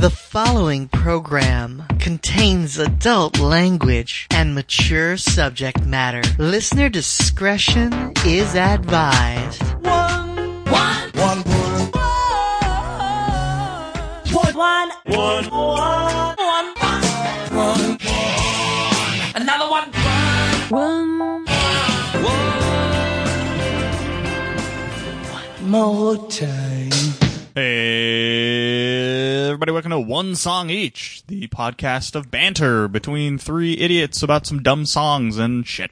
The following program contains adult language and mature subject matter. Listener discretion is advised. One, one, one, one, one, one, one, one, one, another one, one, more time. Hey, everybody, welcome to One Song Each, the podcast of banter between three idiots about some dumb songs and shit.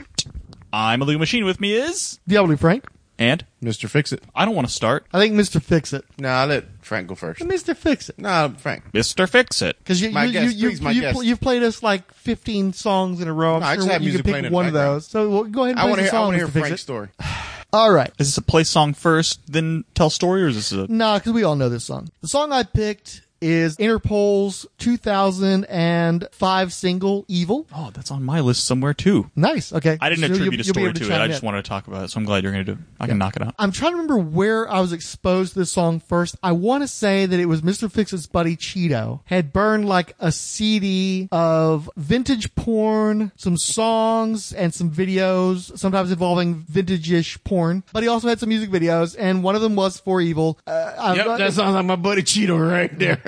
I'm a Lou Machine. With me is Diablo Frank. and Mr. Fix It. I don't want to start. I think Mr. Fix It. Nah, let Frank go first. Mr. Fix It. Nah, Frank. Mister Fix It. Because you, My you, guest, you, please, you, my you, guest. pl- you've played us like 15 songs in a row. I'm No, I sure just have you music can playing pick in the one of background. those. So well, go ahead and I play want the to hear, I song, want to hear Mr. Fix Frank's It. story. All right. Is this a play song first, then tell story, or is this a? Nah, because we all know this song. The song I picked is Interpol's 2005 single, Evil. Oh, that's on my list somewhere too. Nice. Okay. I didn't So attribute you'll- a story able to it. I just wanted to talk about it, so I'm glad you're going to do. it. I can knock it out. I'm trying to remember where I was exposed to this song first. I want to say that it was Mr. Fixit's buddy Cheeto had burned like a CD of vintage porn, some songs, and some videos, sometimes involving vintage-ish porn. But he also had some music videos, and one of them was For Evil. Uh, Yep, not- that sounds like my buddy Cheeto right there.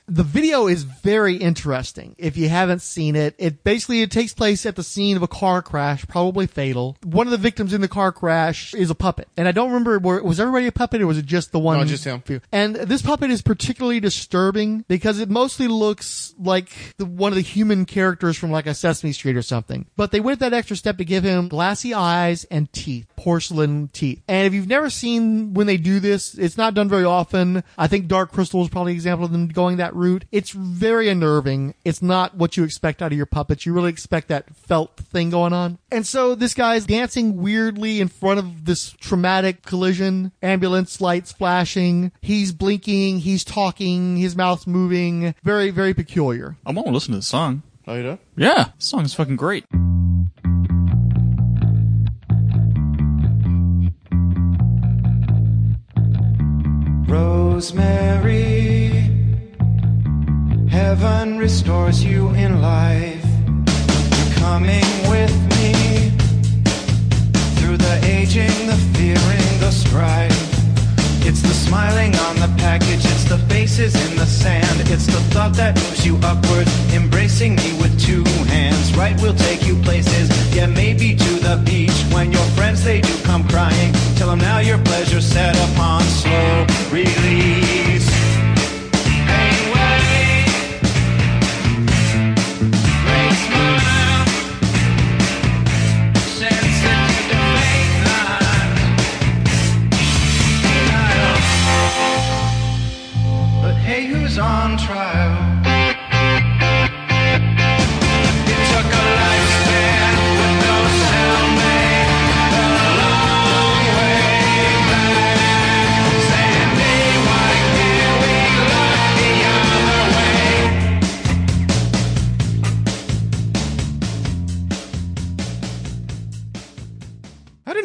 the video is very interesting. If you haven't seen it, it basically it takes place at the scene of a car crash, probably fatal. One of the victims in the car crash is a puppet, and I don't remember were, was everybody a puppet or was it just the one? No, just him. And this puppet is particularly disturbing because it mostly looks like the, one of the human characters from like a Sesame Street or something. But they went that extra step to give him glassy eyes and teeth, porcelain teeth. And if you've never seen when they do this, it's not done very often. I think Dark Crystal is probably an example of them going that route. It's very unnerving. It's not what you expect out of your puppets. You really expect that felt thing going on. And so this guy's dancing weirdly in front of this traumatic collision, ambulance lights flashing. He's blinking, he's talking, his mouth's moving. Very, very peculiar. I want to listen to the song. oh, you know? Yeah, the song is fucking great. Rosemary, heaven restores you in life. You're coming with me through the aging, the fearing, the strife. It's the smiling on the package, it's the faces in the sand, it's the thought that moves you upward, embracing me with two hands. Right, we'll take you places, yeah, maybe to the beach. When your friends they do come crying, tell them now your pleasure set upon slow release.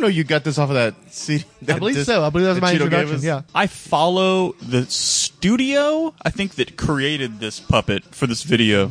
Know you got this off of that CD. I believe so. I believe that was my Cheeto gave introduction. us. Yeah. I follow the studio, I think, that created this puppet for this video.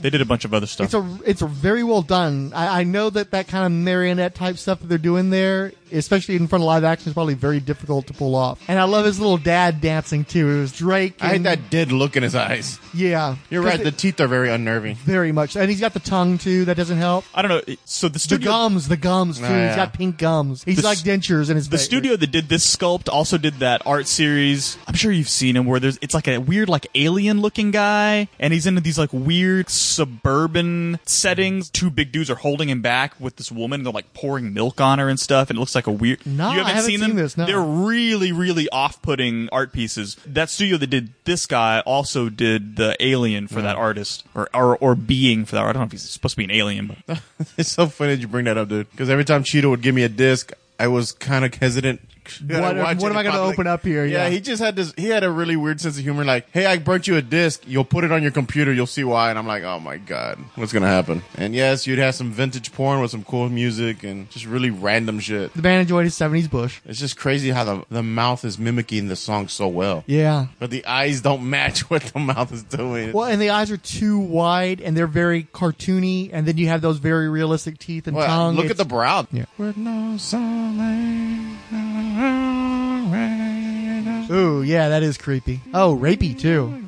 They did a bunch of other stuff. It's a it's a very well done. I, I know that that kind of marionette type stuff that they're doing there, especially in front of live action, is probably very difficult to pull off. And I love his little dad dancing too. It was Drake. I had and- that dead look in his eyes. Yeah, You're right. it- The teeth are very unnerving. very much, and he's got the tongue too. That doesn't help. I don't know. So the The studio, gums, the gums too. Oh, He's yeah. got pink gums. He's The like dentures in his the face. studio that did this sculpt also did that art series. I'm sure you've seen him where there's it's like a weird like alien looking guy, and he's into these like weird suburban settings. Two big dudes are holding him back with this woman. They're like pouring milk on her and stuff, and it looks like a weird. No, you I haven't seen seen them. this, no. They're really, really off-putting art pieces. That studio that did this guy also did the alien for mm. that artist, or, or or being for that. I don't know if he's supposed to be an alien, but It's so funny that you bring that up, dude. Because every time Cheeto would give me a disc, I was kind of hesitant What- what am I gonna open up here? Yeah, Yeah. he just had this. He had a really weird sense of humor. Like, hey, I burnt you a disc. You'll put it on your computer. You'll see why. And I'm like, oh my god, what's gonna happen? And yes, you'd have some vintage porn with some cool music and just really random shit. The band enjoyed his 70s Bush. It's just crazy how the the mouth is mimicking the song so well. Yeah. But the eyes don't match what the mouth is doing. Well, and the eyes are too wide and they're very cartoony, and then you have those very realistic teeth and Well, tongue. look at the brow. Yeah. Ooh, yeah, that is creepy. Oh, rapey too.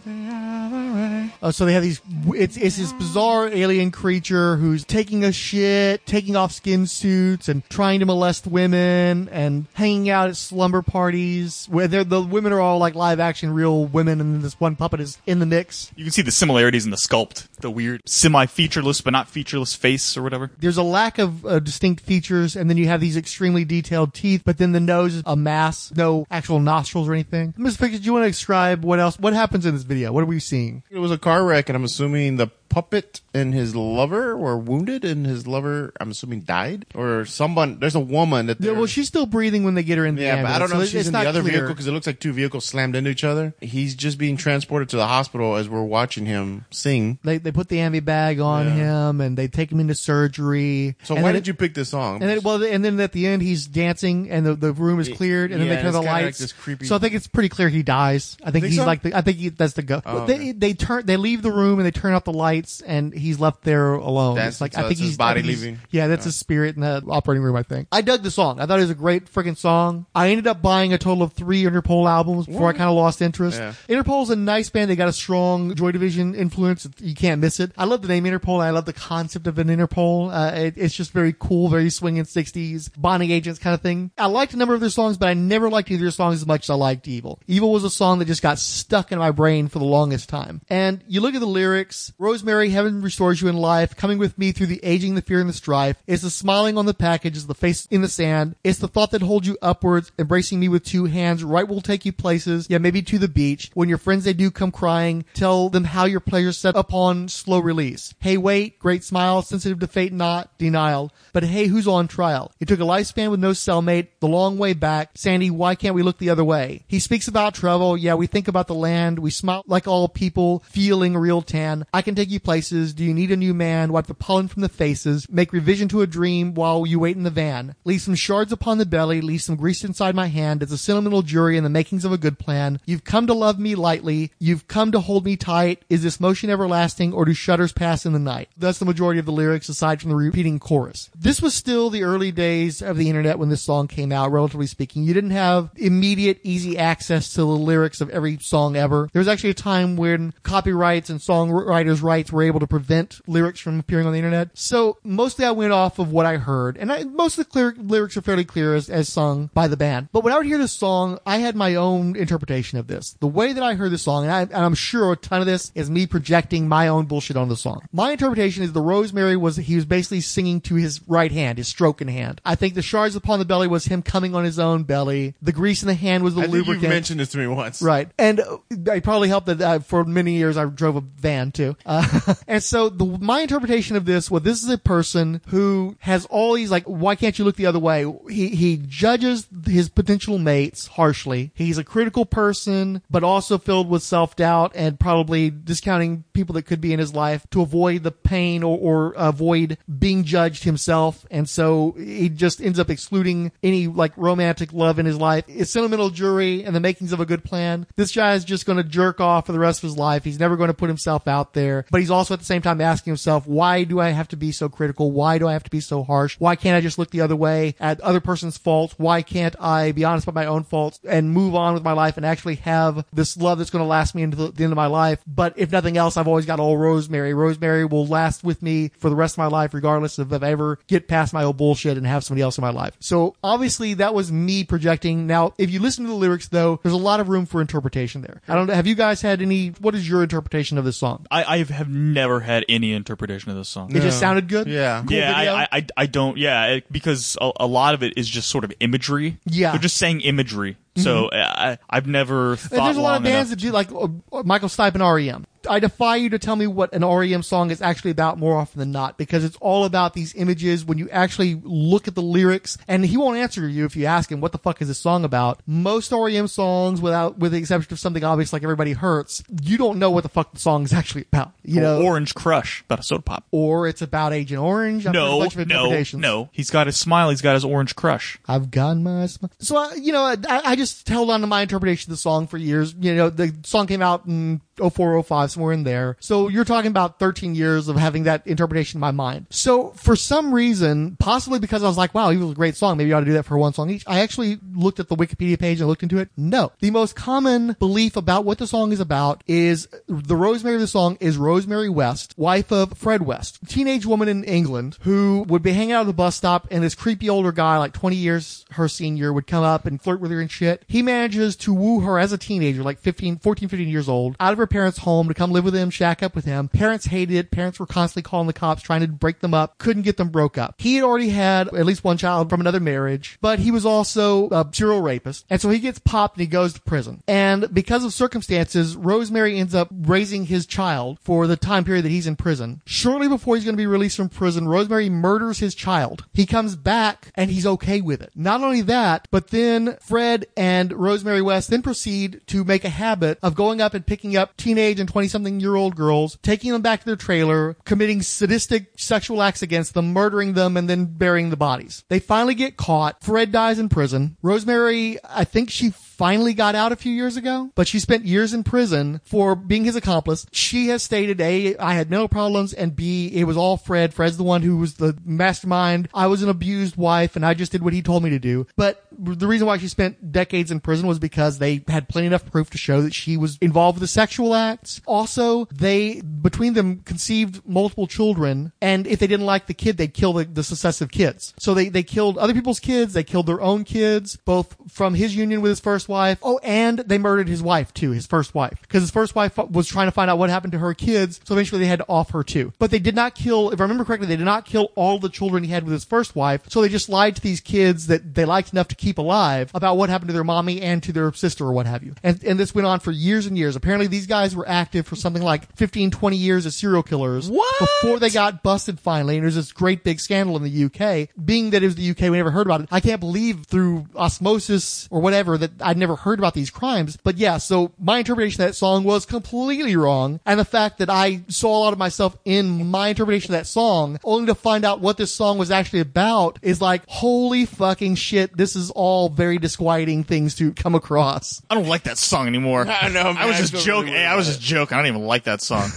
Oh, so they have these. It's it's this bizarre alien creature who's taking a shit, taking off skin suits, and trying to molest women, and hanging out at slumber parties where they're, the women are all like live action real women, and this one puppet is in the mix. You can see the similarities in the sculpt, the weird semi-featureless but not featureless face or whatever. There's a lack of uh, distinct features, and then you have these extremely detailed teeth, but then the nose is a mass, no actual nostrils or anything. Mr. Pickett, do you want to describe what else? What happens in this video? What are we seeing? It was a car wreck, and I'm assuming the puppet and his lover were wounded, and his lover, I'm assuming, died, or someone. There's a woman that. Yeah, well, she's still breathing when they get her in the Yeah, but I don't ambulance, know so if she's it's in the other clear. vehicle because it looks like two vehicles slammed into each other. He's just being transported to the hospital as we're watching him sing. They they put the Ambu bag on Yeah. him and they take him into surgery. So and why did it- you pick this song? And then, well, and then at the end, he's dancing, and the, the room is cleared, and then they turn the like lights. this creepy- So I think it's pretty clear he dies. I think, Think he's so? like the. I think he, that's the go. Oh, they okay. they turn they leave the room and they turn out the lights, and he's left there alone. Dancing, it's like so I think it's his he's body I think he's- leaving? Yeah, that's his spirit in the operating room. I think I dug the song. I thought it was a great freaking song. I ended up buying a total of three Interpol albums before I kind of lost interest. Yeah. Interpol's a nice band. They got a strong Joy Division influence. You can't miss it. I love the name Interpol. I love the concept of an Interpol. Uh, it, it's just very cool, very swinging 60s, bonding agents kind of thing. I liked a number of their songs, but I never liked either of their songs as much as I liked Evil. Evil was a song that just got stuck in my brain for the longest time. And you look at the lyrics, Rosemary, heaven restores you in life, coming with me through the aging, the fear, and the strife. It's the smiling on the package, it's the face in the sand. It's the thought that holds you upwards, embracing me with two hands. Right will take you places, yeah, maybe to the beach. When your friends they do come crying, tell them how your pleasure set upon slow release. Hey, wait, great smile, sensitive to fate, not denial. But hey, who's on trial? It took a lifespan with no cellmate, the long way back. Sandy, why can't we look the other way? He speaks about travel. Yeah, we think about the land. We smile like all people, feeling real tan. I can take you places. Do you need a new man? Wipe the pollen from the faces. Make revision to a dream while you wait in the van. Leave some shards upon the belly. Leave some grease inside my hand. It's a sentimental jury in the makings of a good plan. You've come to love me lightly. You've come to hold me tight. Is this motion everlasting or do shudders pass in the night? That's the majority of the lyrics aside from the repeating chorus. This was still the early days of the internet when this song came out, relatively speaking. You didn't have immediate, easy access to the lyrics of every song ever. There was actually a time when copyrights and songwriters' rights were able to prevent lyrics from appearing on the internet. So mostly I went off of what I heard, and I, most of the clear, lyrics are fairly clear as, as sung by the band. But when I would hear this song, I had my own interpretation of this. The way that I heard the song, and, I, and I'm sure a ton of this is me projecting my own bullshit on the song. My interpretation is the Rosemary was he was basically singing to his right hand, his stroking hand. I think the shards upon the belly was him coming on his own belly. The grease in the hand was the I lubricant. you've mentioned this to me once. Right. And uh, I probably helped that uh, for many years I drove a van too. Uh, and so the, my interpretation of this, well, this is a person who has all these like, why can't you look the other way? He, he judges his potential mates harshly. He's a critical person, but also filled with self-doubt and probably discounting people that could be in his life to avoid the pain or, or avoid being judged himself. And so he just ends up excluding any like romantic love in his life. It's sentimental jury and the makings of a good plan. This guy is just going to jerk off for the rest of his life. He's never going to put himself out there, but he's also at the same time asking himself, why do I have to be so critical? Why do I have to be so harsh? Why can't I just look the other way at other person's faults? Why can't I be honest about my own faults and move on with my life and actually have this love that's going to last me into the, the end of my life? But if nothing else, I've always got old Rosemary. Rosemary will last with me for the rest of my life, regardless of if I ever get past my old bullshit and have somebody else in my life. So obviously that was me projecting. Now, if you listen to the lyrics though, there's a lot of room for interpretation there. I don't know. Have you guys had any, what is your interpretation of this song? I, I have never had any interpretation of this song. It just sounded good? Yeah. Cool yeah, video? I, I, I, I don't. Yeah, it, because a, a lot of it is just sort of imagery. Yeah. they're just saying imagery. So mm-hmm. uh, I, I've never thought And there's a lot of bands enough- that do like uh, uh, Michael Stipe and REM. I defy you to tell me what an REM song is actually about more often than not because it's all about these images when you actually look at the lyrics and he won't answer you if you ask him what the fuck is this song about. Most REM songs without with the exception of something obvious like Everybody Hurts, you don't know what the fuck the song is actually about. You know, Orange Crush about a soda pop. or it's about Agent Orange. I've No, bunch of no, no. He's got his smile. He's got his orange crush. I've got my sm- so I, you know I, I just held on to my interpretation of the song for years. You know the song came out in 04, 05, somewhere in there. So you're talking about 13 years of having that interpretation in my mind. So for some reason, possibly because I was like, wow, he was a great song. Maybe I ought to do that for one song each. I actually looked at the Wikipedia page and looked into it. No, the most common belief about what the song is about is the Rosemary of the song is Rosemary West, wife of Fred West, teenage woman in England who would be hanging out at the bus stop and this creepy older guy, like 20 years her senior, would come up and flirt with her and shit. He manages to woo her as a teenager, like 15, 14, 15 years old, out of her parents' home to come live with him, shack up with him. Parents hated it. Parents were constantly calling the cops, trying to break them up, couldn't get them broke up. He had already had at least one child from another marriage, but he was also a serial rapist. And so he gets popped and he goes to prison. And because of circumstances, Rosemary ends up raising his child for the time period that he's in prison. Shortly before he's going to be released from prison, Rosemary murders his child. He comes back and he's okay with it. Not only that, but then Fred and Rosemary West then proceed to make a habit of going up and picking up teenage and 20 something year old girls, taking them back to their trailer, committing sadistic sexual acts against them, murdering them, and then burying the bodies. They finally get caught. Fred dies in prison. Rosemary, I think she finally got out a few years ago, but she spent years in prison for being his accomplice. She has stated A, I had mental problems, and B, it was all Fred. Fred's the one who was the mastermind. I was an abused wife and I just did what he told me to do. But the reason why she spent decades in prison was because they had plenty enough proof to show that she was involved with the sexual acts. Also, they, between them, conceived multiple children, and if they didn't like the kid, they'd kill the, the successive kids. So they, they killed other people's kids, they killed their own kids, both from his union with his first wife. Oh, and they murdered his wife too, his first wife. Because his first wife was trying to find out what happened to her kids, so eventually they had to off her too. But they did not kill, if I remember correctly, they did not kill all the children he had with his first wife, so they just lied to these kids that they liked enough to keep alive about what happened to their mommy and to their sister or what have you. And, and this went on for years and years. Apparently these guys were active for something like 15, 20 years as serial killers. What? Before they got busted finally, and there's this great big scandal in the UK. Being that it was the UK, we never heard about it. I can't believe through osmosis or whatever that I'd never heard about these crimes. But yeah, so my interpretation of that song was completely wrong. And the fact that I saw a lot of myself in my interpretation of that song, only to find out what this song was actually about is like, holy fucking shit, this is all very disquieting things to come across. I don't like that song anymore. I know, man. I was just feel joking. really Hey, I was just joking. I don't even like that song.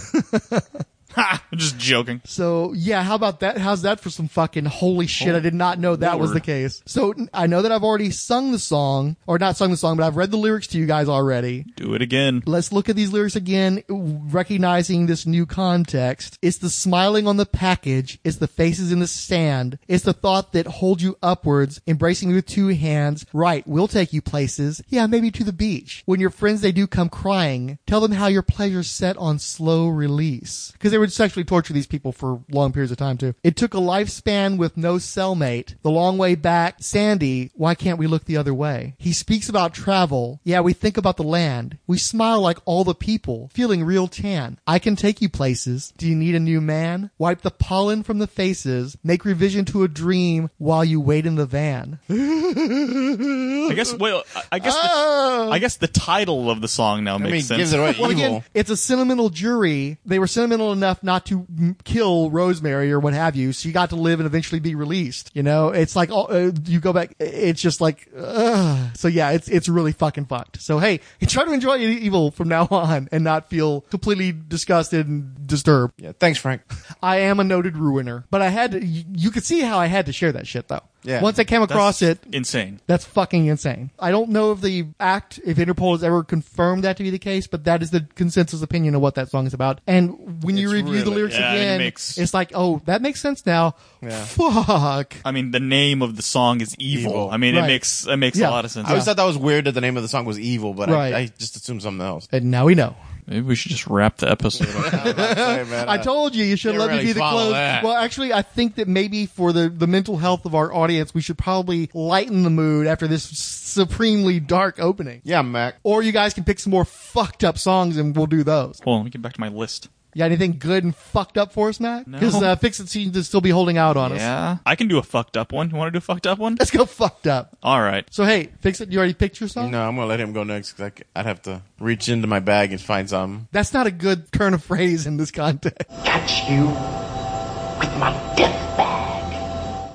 ha! I'm just joking. So yeah, how about that? How's that for some fucking holy shit? I did not know that was Lord. the case. So I know that I've already sung the song, or not sung the song, but I've read the lyrics to you guys already. Do it again. Let's look at these lyrics again, recognizing this new context. It's the smiling on the package. It's the faces in the sand. It's the thought that holds you upwards, embracing me with two hands. Right, we'll take you places. Yeah, maybe to the beach. When your friends, they do come crying, tell them how your pleasure's set on slow release. Because they would sexually torture these people for long periods of time too. It took a lifespan with no cellmate. The long way back. Sandy, why can't we look the other way? He speaks about travel. Yeah, we think about the land. We smile like all the people, feeling real tan. I can take you places. Do you need a new man? Wipe the pollen from the faces. Make revision to a dream while you wait in the van. I guess. Well, I- I guess. The, Oh. I guess the title of the song now I makes mean, sense. gives it away. Well, evil. again, it's a sentimental jury. They were sentimental enough not to m- kill Rosemary or what have you. She got to live and eventually be released. You know, it's like oh, uh, you go back. It's just like, ugh. so yeah, it's it's really fucking fucked. So hey, try to enjoy evil from now on and not feel completely disgusted and disturbed. yeah, thanks, Frank. I am a noted ruiner, but I had to. You, you could see how I had to share that shit though. Yeah. Once I came across That's it, insane. that's fucking insane. I don't know if the act, if Interpol has ever confirmed that to be the case, but that is the consensus opinion of what that song is about. And when you It's review the really- lyrics yeah, it again, makes- it's like, oh, that makes sense now. Yeah. Fuck. I mean, the name of the song is evil. Evil. I mean, Right. it makes it makes Yeah. a lot of sense. I always thought that was weird that the name of the song was evil, but Right. I, I just assumed something else. And now we know. Maybe we should just wrap the episode up. I told you you should can't let me really be the follow close. that. Well, actually, I think that maybe for the, the mental health of our audience, we should probably lighten the mood after this supremely dark opening. Yeah, Mac. Or you guys can pick some more fucked up songs and we'll do those. Hold on, let me get back to my list. You got anything good and fucked up for us, Matt? No. Because uh, Fix It seems to still be holding out on us. Yeah, I can do a fucked up one. You want to do a fucked up one? Let's go fucked up. All right. So hey, Fix It, you already picked your song? No, I'm gonna let him go next because I'd have to reach into my bag and find something. That's not a good turn of phrase in this context. Catch you with my death bag.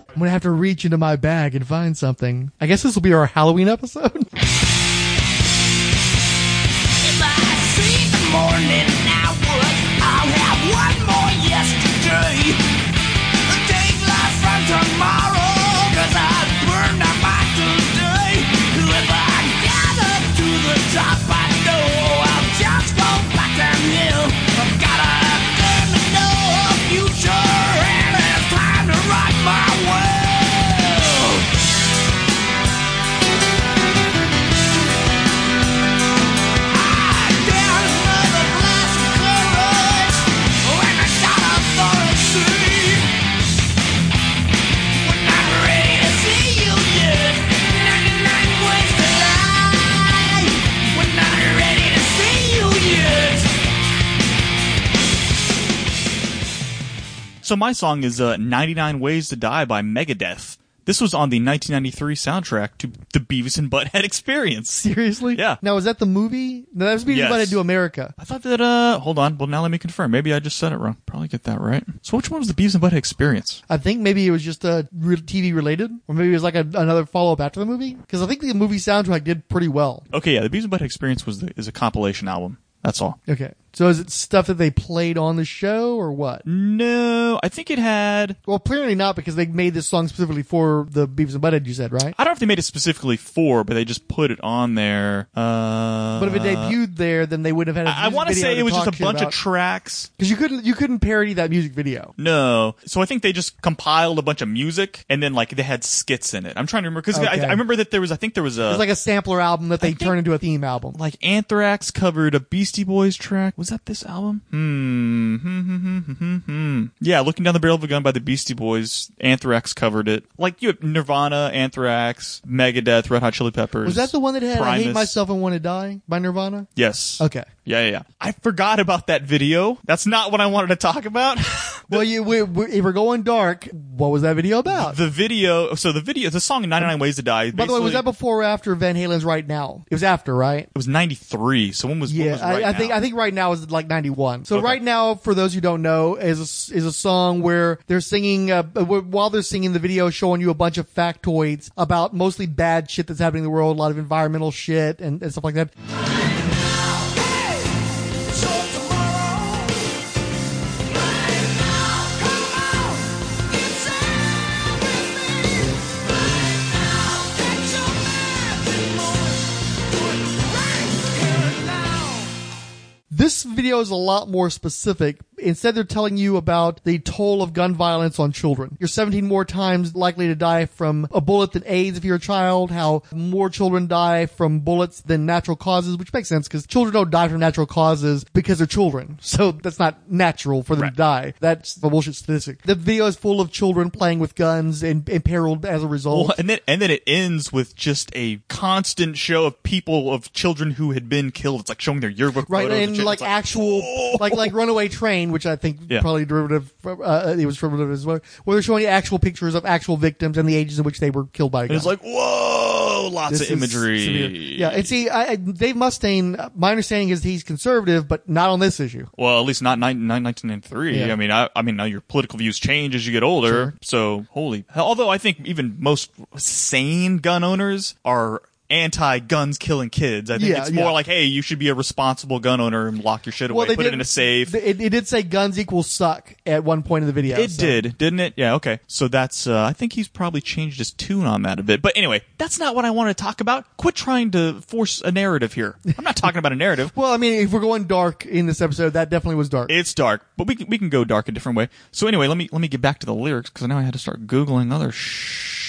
I'm gonna have to reach into my bag and find something. I guess this will be our Halloween episode. If I see the morning, tomorrow, So my song is uh, 99 Ways to Die by Megadeth. This was on the 1993 soundtrack to the Beavis and Butthead Experience. Seriously? Yeah. Now is that the movie? No, that was being Yes. invited to America. I thought that, uh, hold on. Well, now let me confirm. Maybe I just said it wrong. Probably get that right. So which one was the Beavis and Butthead Experience? I think maybe it was just uh, re- TV related, or maybe it was like a, another follow up after the movie. Because I think the movie soundtrack did pretty well. Okay, yeah, the Beavis and Butthead Experience was the, is a compilation album. That's all. Okay, so is it stuff that they played on the show or what? No, I think it had. Well, clearly not because they made this song specifically for the Beavis and Butthead. You said right? I don't know if they made it specifically for, but they just put it on there. Uh, But if it debuted there, then they would have had. a I, want to say it was just a bunch of tracks. because you couldn't you couldn't parody that music video. No, so I think they just compiled a bunch of music and then like they had skits in it. I'm trying to remember because Okay. I, I remember that there was. I think there was a It's like a sampler album that they turned into a theme album. like Anthrax covered a Beastie Boys track. Was that this album? Hmm. Hmm, hmm, hmm, hmm, hmm, hmm. Yeah, looking down the barrel of a gun by the Beastie Boys. Anthrax covered it. Like you have Nirvana, Anthrax, Megadeth, Red Hot Chili Peppers. Was that the one that had "I Hate Myself and Want to Die" by Nirvana? Yes. Okay. Yeah, yeah, yeah. I forgot about that video. That's not what I wanted to talk about. Well, you we, we, if we're going dark, what was that video about? the video. So the video, the song "99 Ways to Die." By the way, was that before or after Van Halen's "Right Now"? It was after, right? It was 93. So when was, when Yeah, was right I, I now? think I think right now is like ninety one. So Okay. right now, for those who don't know, is a, is a song where they're singing uh, while they're singing the video, showing you a bunch of factoids about mostly bad shit that's happening in the world, a lot of environmental shit and, and stuff like that. This video is a lot more specific. Instead, they're telling you about the toll of gun violence on children. You're 17 more times likely to die from a bullet than AIDS if you're a child, how more children die from bullets than natural causes, which makes sense because children don't die from natural causes because they're children. So that's not natural for them Right. to die. That's a bullshit statistic. The video is full of children playing with guns and imperiled as a result. Well, and then and then it ends with just a constant show of people of children who had been killed. It's like showing their yearbook Right, and shit. like actual, like like oh! Runaway Train, which I think Yeah. probably derivative, from, uh, it was derivative as well, where they're showing actual pictures of actual victims and the ages in which they were killed by a gun. it's like whoa, lots This of imagery. severe. Yeah, and see, I, I, Dave Mustaine, my understanding is he's conservative, but not on this issue. Well, at least not nine, nine, 1993. Yeah. I mean, I, I mean, now your political views change as you get older. Sure. So, holy. Although I think even most sane gun owners are anti-guns killing kids. I think Yeah, it's more yeah. like, hey, you should be a responsible gun owner and lock your shit away, Well, they put did, it in a safe. It, it did say guns equal suck at one point in the video. It so- did, didn't it? Yeah, okay. So that's, uh, I think he's probably changed his tune on that a bit. But anyway, that's not what I want to talk about. Quit trying to force a narrative here. I'm not talking about a narrative. Well, I mean, if we're going dark in this episode, that definitely was dark. It's dark, but we can, we can go dark a different way. So anyway, let me let me get back to the lyrics because now I had to start googling other sh.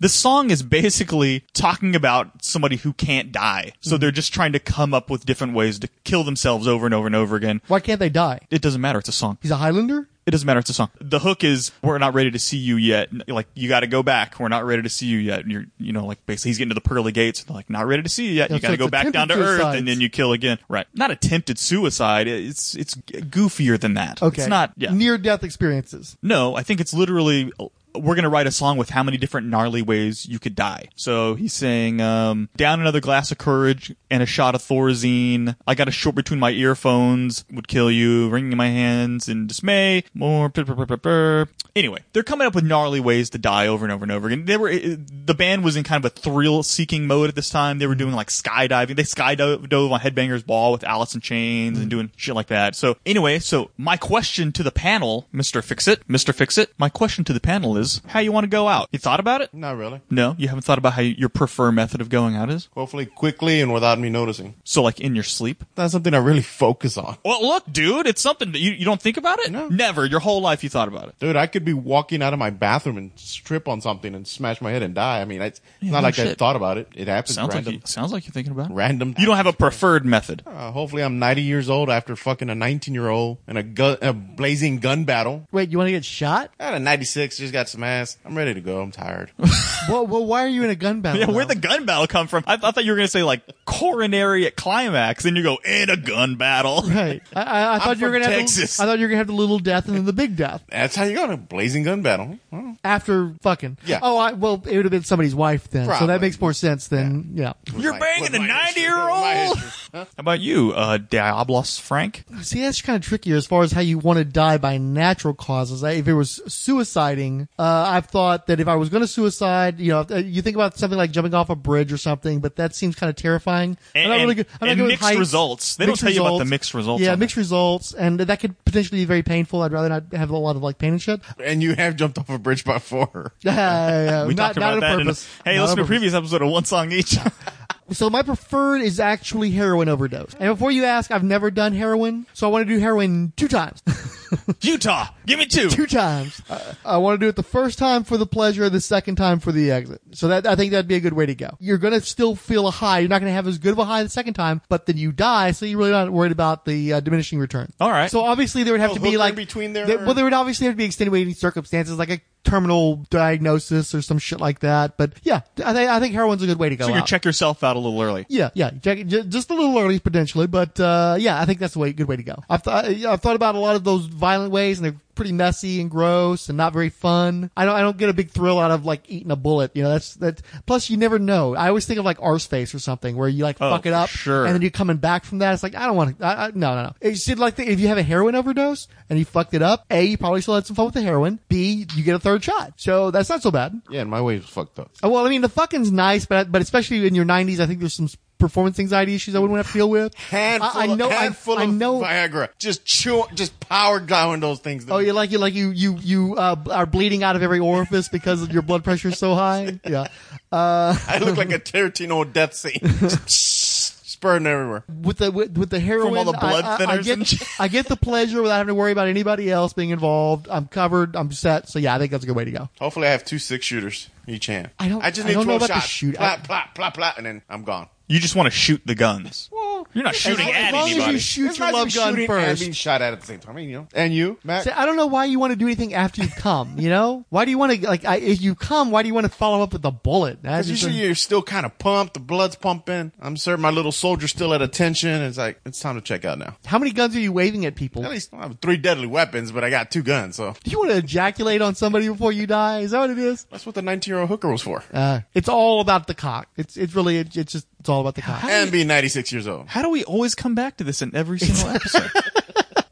The song is basically talking about somebody who can't die. So mm-hmm. they're just trying to come up with different ways to kill themselves over and over and over again. Why can't they die? It doesn't matter. It's a song. He's a Highlander? It doesn't matter. It's a song. The hook is, we're not ready to see you yet. Like, you got to go back. We're not ready to see you yet. And you're, you know, like, basically he's getting to the pearly gates. They're like, not ready to see you yet. Yeah, you so got to it's go back down to attempted earth suicides. and then you kill again. Right. Not attempted suicide. It's, it's goofier than that. Okay. It's not, yeah. Near death experiences. No, I think it's literally we're gonna write a song with how many different gnarly ways you could die. So he's saying, um, down another glass of courage and a shot of Thorazine. I got a short between my earphones would kill you. Wringing my hands in dismay. More. brr, brr, brr. Anyway, they're coming up with gnarly ways to die over and over and over again. They were the band was in kind of a thrill-seeking mode at this time. They were doing like skydiving. They skydove on Headbangers Ball with Alice in Chains and doing shit like that. So anyway, so my question to the panel, Mister Fix It, Mister Fix It, my question to the panel is how you want to go out. You thought about it? Not really. No, you haven't thought about how your preferred method of going out is. Hopefully quickly and without me noticing. So like in your sleep. That's something I really focus on. Well, look, dude, it's something that you you don't think about it. No. Never. Your whole life you thought about it. Dude, I could be walking out of my bathroom and trip on something and smash my head and die. I mean, it's Yeah, not no like I shit. thought about it. It happens Sounds random. like you, sounds like you're thinking about it. random. You don't have a preferred method. Uh, hopefully, I'm 90 years old after fucking a 19 year old in a, gun, a blazing gun battle. Wait, you want to get shot? I had a 96, just got some ass. I'm ready to go. I'm tired. well, well, why are you in a gun battle? Yeah, where'd the gun battle come from? I, I thought you were gonna say like coronary at climax, and you go in a gun battle. Right. I, I, I thought you were gonna Texas. have. The, I thought you were gonna have the little death and then the big death That's how you go to a blazing gun battle. Well, after fucking. Yeah. Oh, I, well, it would have been somebody's wife then, so that makes more sense than yeah. You're my- banging with a my 90 year with my old. history. Huh? How about you, uh, Diablos Frank? See, that's kind of trickier as far as how you want to die by natural causes. If it was suiciding, uh, I've thought that if I was going to suicide, you know, uh, you think about something like jumping off a bridge or something, but that seems kind of terrifying. I'm And- not really good. I'm not and good mixed heights. results. They don't Mixed tell you about the mixed results Yeah, on mixed results, and that could potentially be very painful. I'd rather not have a lot of like pain and shit. And you have jumped off a bridge before. Yeah, We not, talked not about on that. In, purpose. hey, Not listen to a previous episode of One Song Each. So my preferred is actually heroin overdose. And before you ask, I've never done heroin, so I want to do heroin two times. Utah, give me two. two times. Uh, I want to do it the first time for the pleasure, the second time for the exit. So that I think that'd be a good way to go. You're gonna still feel a high. You're not gonna have as good of a high the second time, but then you die, so you're really not worried about the uh, diminishing return. All right. So obviously there would have No to be like in between there? there- well, there would obviously have to be extenuating circumstances, like a terminal diagnosis or some shit like that. But yeah, I think I think heroin's a good way to go. So you out. check yourself out a little early. Yeah, yeah, check it ju- just a little early potentially, but uh, yeah, I think that's the way good way to go. I've thought I've thought about a lot of those violent ways, and they're pretty messy and gross and not very fun. I don't I don't get a big thrill out of like eating a bullet. You know, that's that. Plus, you never know. I always think of like Arseface or something where you like Oh, fuck it up, sure. and then you're coming back from that. It's like I don't want to. I, I, no, no, no. It's just like the, if you have a heroin overdose and you fucked it up. A, you probably still had some fun with the heroin. B, you get a third shot, so that's not so bad. Yeah, and my way was fucked up. Well, I mean, the fucking's nice, but but especially in your 90s, I think there's some performance anxiety issues I wouldn't have to deal with. Handful, I, I know, of, I, handful I of know. Viagra. Just chew, just power down those things. Oh, you like you like you you you uh, are bleeding out of every orifice because your blood pressure is so high. Yeah, I look like a Tarantino death scene. Spurting everywhere. with the with, with the heroin, From all the blood I, I, I thinners get. I get the pleasure without having to worry about anybody else being involved. I'm covered. I'm set. So yeah, I think that's a good way to go. Hopefully, I have two six shooters each hand. I don't- I just I need don't know about the shots. shoot- Plop, I- plop, plop, plop, and then I'm gone. You just want to shoot the guns. Well, You're not shooting as, at as long as anybody. you shoot It's your nice love be gun shooting and first. being shot at at the same time. I mean, you know. And you, Matt? See, I don't know why you want to do anything after you've come. You know, why do you want to like? I, if you come, why do you want to follow up with a bullet? That's Because just usually a- you're still kind of pumped, the blood's pumping. I'm certain my little soldier's still at attention. It's like it's time to check out now. how many guns are you waving at people? At least I have three deadly weapons, but I got two guns, so Do you want to ejaculate on somebody before you die? Is that what it is? that's what the 19 year old hooker was for. Uh, it's all about the cock. It's it's really it, it's just it's all about the cock. And being 96 years old. How do we always come back to this in every single episode?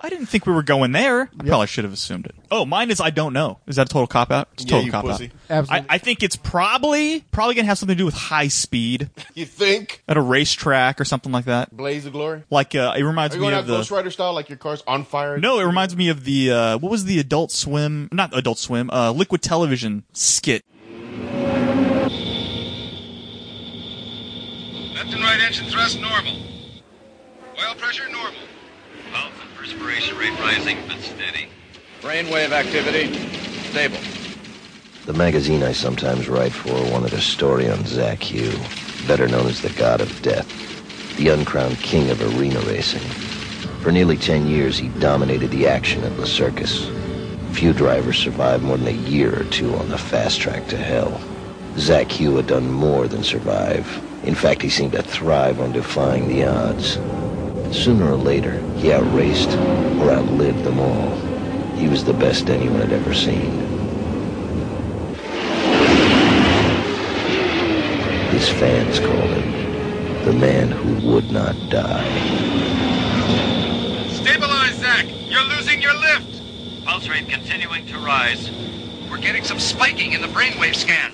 I didn't think we were going there. I probably should have assumed it. Oh, mine is I don't know. Is that a total cop out? It's a Yeah, total you cop pussy. out. Absolutely. I, I think it's probably probably gonna have something to do with high speed You think? at a racetrack or something like that. Blaze of Glory? Like uh, it reminds Are you me going of out the Ghost Rider style, like your car's on fire? no, it reminds me of the uh, what was the Adult Swim? Not Adult Swim. Uh, Liquid Television skit. Left and engine thrust normal. Oil pressure normal. Pulse and perspiration rate rising but steady. Brainwave activity stable. The magazine I sometimes write for wanted a story on Zach Hugh, better known as the God of Death, the uncrowned king of arena racing. For nearly 10 years, he dominated the action at the circus. Few drivers survived more than a year or two on the fast track to hell. Zach Hugh had done more than survive. In fact, he seemed to thrive on defying the odds. Sooner or later, he outraced or outlived them all. He was the best anyone had ever seen. His fans called him the man who would not die. Stabilize, Zach. You're losing your lift. Pulse rate continuing to rise. We're getting some spiking in the brainwave scan.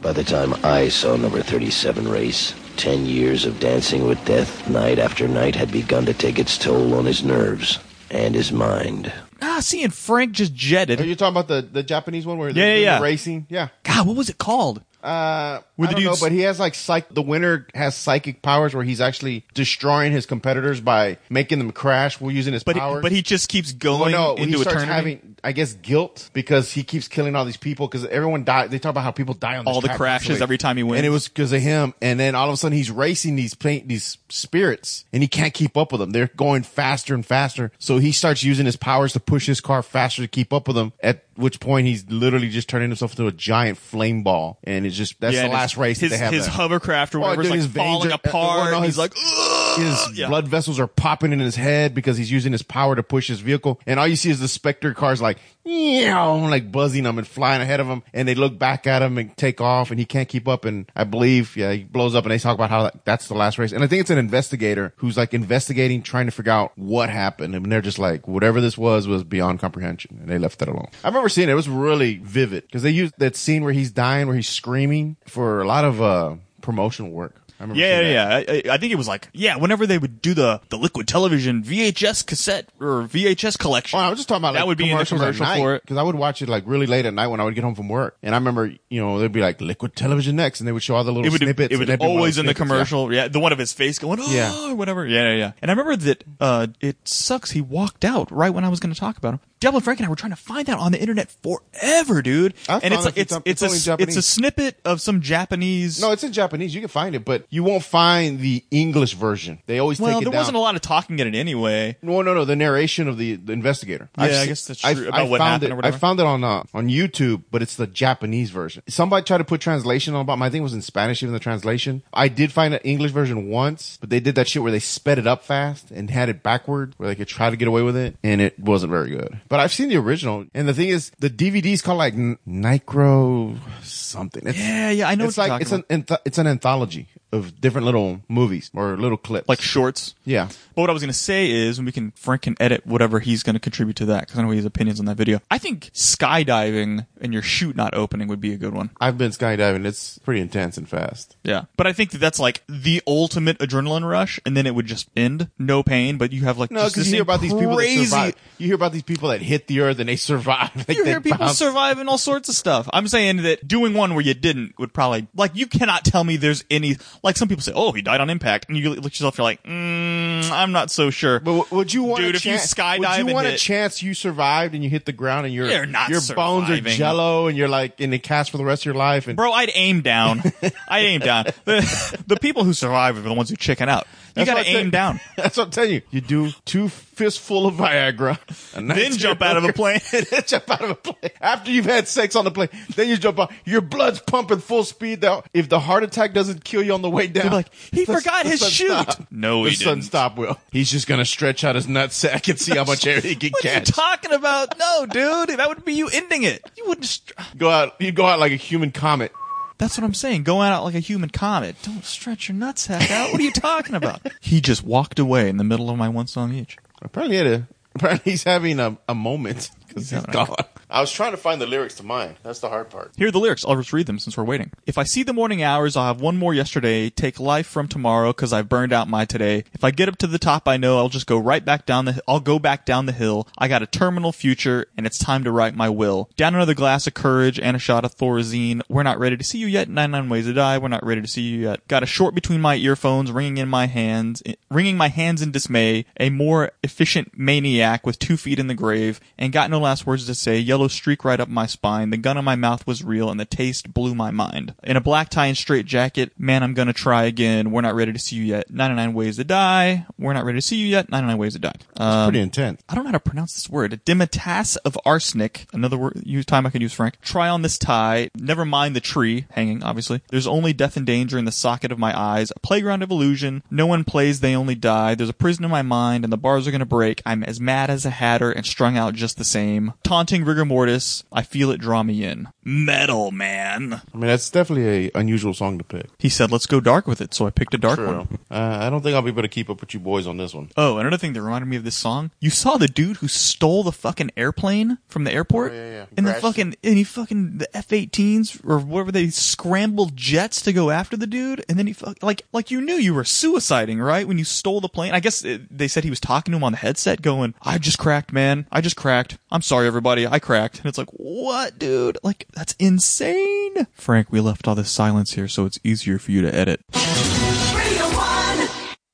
By the time I saw number 37 race, 10 years of dancing with death night after night had begun to take its toll on his nerves and his mind. Ah, seeing Frank just jetted. Are you talking about the, the Japanese one where Yeah, they're yeah, doing yeah. racing? Yeah. God, what was it called? Uh, I the don't know, dudes- but he has like psych. The winner has psychic powers where he's actually destroying his competitors by making them crash while using his But powers. he, but he just keeps Well, going no, into he starts eternity. having, I guess, guilt because he keeps killing all these people because everyone died. They talk about how people die on this All the track crashes constantly. every time he wins. and it was because of him. And then all of a sudden, he's racing these plane, these spirits, and he can't keep up with them. They're going faster and faster. So he starts using his powers to push his car faster to keep up with them. At which point, he's literally just turning himself into a giant flame ball, and it's just that's Yeah, the and last his, race His, that they have. his there. hovercraft or Oh, whatever dude, is his like veins falling are- uh, apart. well, no, and his- he's like, "Ugh!" his Yeah. blood vessels are popping in his head because he's using his power to push his vehicle. And all you see is the Spectre cars like, yeah, like buzzing him and flying ahead of him. And they look back at him and take off and he can't keep up. And I believe, yeah, he blows up and they talk about how that, that's the last race. And I think it's an investigator who's like investigating, trying to figure out what happened. And they're just like, whatever this was, was beyond comprehension. And they left that alone. I remember seeing it. It was really vivid because they used that scene where he's dying, where he's screaming for a lot of, uh, promotional work. I remember Yeah, yeah. I, I think it was like, yeah, whenever they would do the, the liquid television VHS cassette or VHS collection. Well, I was just talking about that like, would be in the commercial for it. because I would watch it like really late at night when I would get home from work, and I remember you know they'd be like liquid television next, and they would show all the little It would, snippets. it would and they'd be one of always in the snippets, yeah. commercial. Yeah. the one of his face going, oh, Yeah. whatever. Yeah, yeah, yeah. And I remember that uh, it sucks. He walked out right when I was going to talk about him. Devil Frank and I were trying to find that on the internet forever, dude. I've and it's like a it's it's It's a Japanese. it's a snippet of some Japanese. No, it's in Japanese. You can find it, but you won't find the English version. They always well, take it there down. wasn't a lot of talking in it anyway. No, no, no. The narration of the, the investigator. Yeah, I se- guess that's I've- true, about I what found happened it, or whatever. I found it on uh, on YouTube, but it's the Japanese version. Somebody tried to put translation on about my thing was in Spanish, even the translation. I did find an English version once, but they did that shit where they sped it up fast and had it backward, where they could try to get away with it, and it wasn't very good. But I've seen the original, and the thing is, the DVD's called like N- Nicro something. It's, Yeah, yeah, I know It's like it's talking an it's an anthology of different little movies or little clips, Like shorts. yeah. But what I was going to say is, when we can, Frank can edit whatever he's going to contribute to that, because I know he has opinions on that video. I think skydiving and your chute not opening would be a good one. I've been skydiving. It's pretty intense and fast. Yeah. But I think that that's like the ultimate adrenaline rush, and then it would just end. No pain, but you have like No, because you hear about these people that survive. You hear about these people that hit the earth and they survive. Like You hear people bounce. surviving all sorts of stuff. I'm saying that doing one where you didn't would probably like you cannot tell me there's any like some people say, oh, he died on impact, and you look at yourself, you're like, mm, I'm not so sure. But would you want Dude, a if you chance? skydive would you want a hit- chance you survived and you hit the ground and your You're not your bones are jello and you're like in the cast for the rest of your life and Bro, I'd aim down. I'd aim down. The, the people who survive are the ones who chicken out. You gotta what I'm aim saying. down. That's what I'm telling you. You do two fistful of Viagra, Then jump out of a plane. jump out of a plane. After you've had sex on the plane, then you jump out. Your blood's pumping full speed. Now, if the heart attack doesn't kill you on the way down, They're like, he the- forgot the his chute. stop. No, the he didn't. stop will. He's just gonna stretch out his nutsack and see how much air he can What are you talking about? No, dude. That would be you ending it. You wouldn't. Str- go out. You'd go out like a human comet. That's what I'm saying. Go out like a human comet. Don't stretch your nutsack out. What are you talking about? he just walked away in the middle of my one song each. Apparently, he had a, apparently he's having a, a moment because he's a- gone. I was trying to find the lyrics to mine. That's the hard part. Here are the lyrics. I'll just read them since we're waiting. If I see the morning hours, I'll have one more yesterday. Take life from tomorrow because I've burned out my today. If I get up to the top, I know I'll just go right back down the. I'll go back down the hill. I got a terminal future, and it's time to write my will. Down another glass of courage and a shot of Thorazine. We're not ready to see you yet. Nine nine ways to die. We're not ready to see you yet. Got a short between my earphones, ringing in my hands, eh, wringing my hands in dismay. A more efficient maniac with two feet in the grave, and got no last words to say. Yellow yellow streak right up my spine. The gun in my mouth was real, and the taste blew my mind. In a black tie and straight jacket, man, I'm gonna try again. We're not ready to see you yet. 99 ways to die. We're not ready to see you yet. 99 ways to die. Um, Pretty intense. I don't know how to pronounce this word. Dimitas of arsenic. Another word, use time I can use, Frank. Try on this tie. Never mind the tree hanging, obviously. There's only death and danger in the socket of my eyes. A playground of illusion. No one plays, they only die. There's a prison in my mind, and the bars are gonna break. I'm as mad as a hatter and strung out just the same. Taunting rigor mortis. I feel it draw me in. Metal, man. I mean, that's definitely a unusual song to pick. He said, let's go dark with it, so I picked a dark True. one. Uh, I don't think I'll be able to keep up with you boys on this one. Oh, another thing that reminded me of this song. You saw the dude who stole the fucking airplane from the airport? Oh, yeah, yeah. And the fucking, and he fucking, the F-18s or whatever, they scrambled jets to go after the dude. And then he fuck, like, like you knew you were suiciding, right? When you stole the plane. I guess it, they said he was talking to him on the headset going, I just cracked, man. I just cracked. I'm sorry, everybody. I cracked. And it's like, what, dude? Like, that's insane. Frank, we left all this silence here so it's easier for you to edit.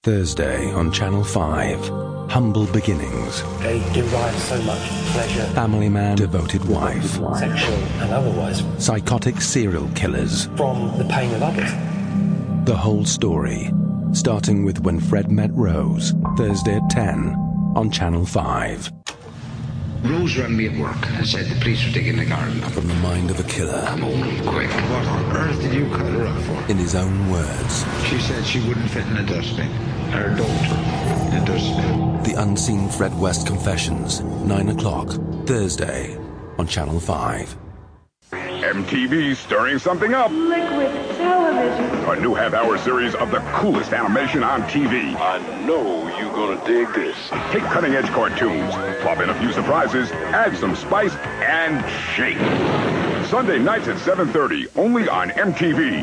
Thursday on Channel 5. Humble beginnings. They derive so much pleasure, Family man, devoted wife. sexual and otherwise, Psychotic serial killers. from the pain of others. The whole story. Starting with When Fred Met Rose. Thursday at 10 on Channel 5. Rose rang me at work and said the police were digging the garden up. From the mind of a killer. Come home quick. What on earth did you cut her up for? In his own words. She said she wouldn't fit in a dustbin. Her daughter in a dustbin. The Unseen Fred West Confessions. 9 o'clock. Thursday on Channel 5. MTV stirring something up. Liquid television. A new half-hour series of the coolest animation on TV. I know you're gonna dig this. Take cutting-edge cartoons, plop in a few surprises, add some spice, and shake. Sunday nights at 7.30, only on MTV.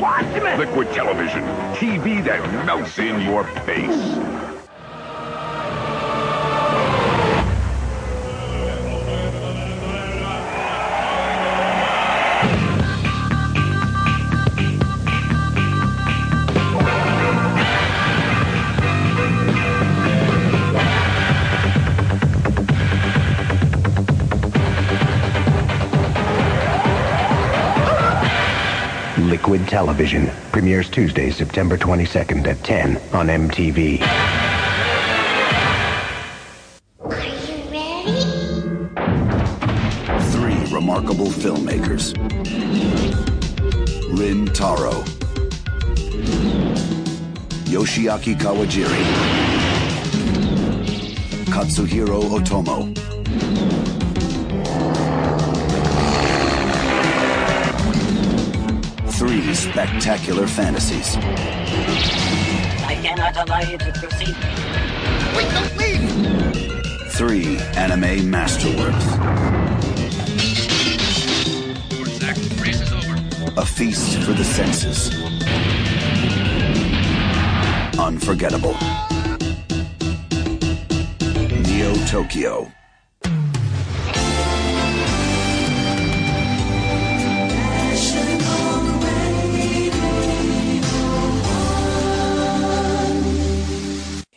Liquid television. TV that melts in your face. Television premieres Tuesday, September 22nd at 10 on MTV. Three remarkable filmmakers. Rin Taro. Yoshiaki Kawajiri. Katsuhiro Otomo. Three spectacular fantasies. I cannot allow you to proceed. Wait, don't leave! Three anime masterworks. A feast for the senses. Unforgettable. Neo Tokyo.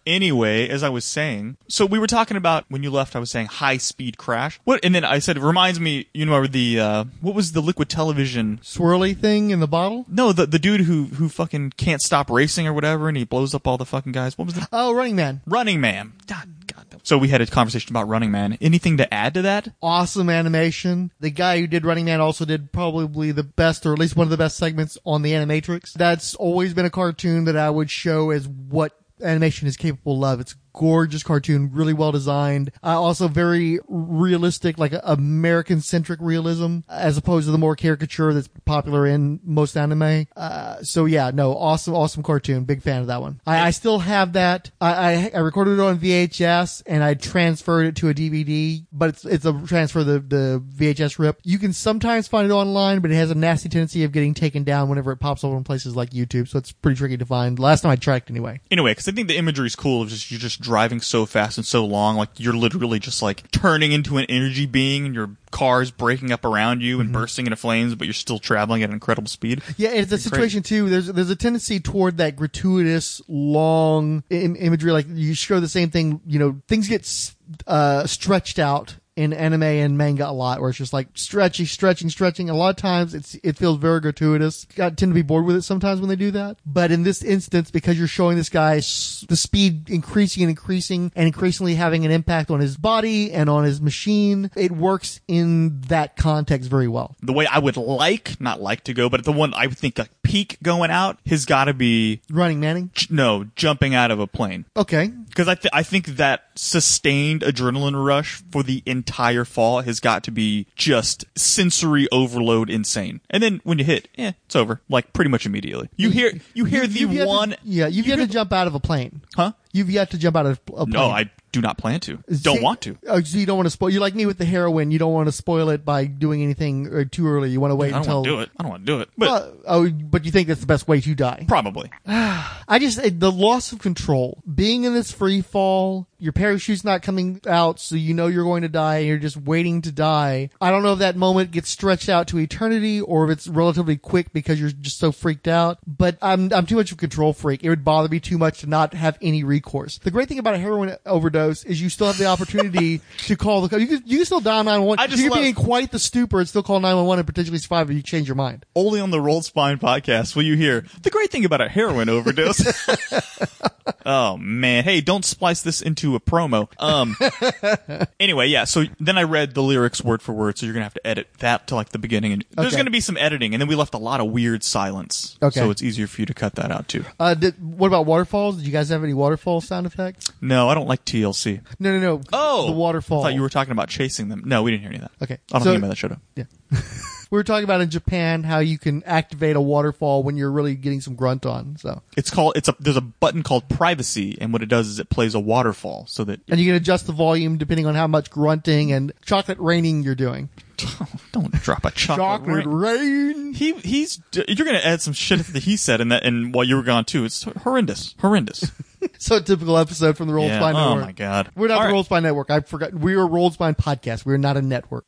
Anyway, as I was saying, so we were talking about when you left. I was saying high speed crash. What? And then I said it reminds me. You know the uh, what was the liquid television swirly thing in the bottle? No, the the dude who who fucking can't stop racing or whatever, and he blows up all the fucking guys. What was the Oh, Running Man. Running Man? God, God. So we had a conversation about Running Man. Anything to add to that? Awesome animation. The guy who did Running Man also did probably the best, or at least one of the best segments on the Animatrix. That's always been a cartoon that I would show as what animation is capable of. It's gorgeous cartoon, really well designed. Uh, also very realistic, like American centric realism, as opposed to the more caricature that's popular in most anime. Uh, so yeah, no, awesome, awesome cartoon. Big fan of that one. I, I still have that. I, I, I recorded it on VHS and I transferred it to a DVD, but it's, it's a transfer of the, the VHS rip. You can sometimes find it online, but it has a nasty tendency of getting taken down whenever it pops up on places like YouTube. So it's pretty tricky to find. Last time I tracked anyway. Anyway, because I think the imagery is cool. Just you're just driving so fast and so long, like you're literally just like turning into an energy being, and your car's breaking up around you and bursting into flames, but you're still traveling at an incredible speed. Yeah, it's a situation too. There's there's a tendency toward that gratuitous, long Im- imagery. Like you show the same thing. You know, things get s- uh, stretched out in anime and manga a lot, where it's just like stretchy, stretching, stretching. A lot of times it's it feels very gratuitous. I tend to be bored with it sometimes when they do that. But in this instance, because you're showing this guy s- the speed increasing and increasing and increasingly having an impact on his body and on his machine, it works in that context very well. The way I would like, not like to go, but the one I would think a peak going out has got to be Running Manning. j- no jumping out of a plane. Okay. Because I, th- I think that sustained adrenaline rush for the entire fall has got to be just sensory overload insane. And then when you hit, eh, it's over. Like pretty much immediately. You hear you hear You've the yet to- one yeah, you've yet to jump out of a plane. Huh? You've yet to jump out of a plane. No, I do not plan to. Don't See- want to. Oh, so you don't want to spoil. You're like me with the heroin. You don't want to spoil it by doing anything uh, too early. You want to wait I don't until. want to do it. I don't want to do it. But Uh, oh, but you think that's the best way to die? probably. I just the loss of control, being in this free fall, your parachute's not coming out, so you know you're going to die, and you're just waiting to die. I don't know if that moment gets stretched out to eternity or if it's relatively quick because you're just so freaked out. But I'm I'm too much of a control freak. It would bother me too much to not have any recourse. The great thing about a heroin overdose is you still have the opportunity to call the. You can, you can still dial 911. I just you can love- be in quite the stupor and still call 911 and potentially survive if you change your mind. Only on the Rolled Spine podcast will you hear the great thing about a heroin overdose. oh man, hey, don't splice this into a promo. Um. anyway, yeah. So then I read the lyrics word for word, so you're gonna have to edit that to like the beginning, and there's Okay. gonna be some editing, and then we left a lot of weird silence. Okay. So it's easier for you to cut that out too. Uh, did, what about waterfalls? Did you guys have any waterfall sound effects? No, I don't like TLC. No, no, no. Oh, the waterfall. I thought you were talking about chasing them. No, we didn't hear any of that. Okay. I don't So- think anybody that showed up. Yeah. we were talking about in Japan how you can activate a waterfall when you're really getting some grunt on. So, It's called. It's a. There's a button called privacy, and what it does is it plays a waterfall, so that and you can adjust the volume depending on how much grunting and chocolate raining you're doing. don't drop a chocolate. Chocolate rain. He he's you're gonna add some shit that he said in that and while you were gone too. It's horrendous, horrendous. So a typical episode from the Roll Yeah, Spine oh Network. my God. We're not All the right. Roll Spine Network. I forgot. We are a Roll Spine podcast. We're not a network.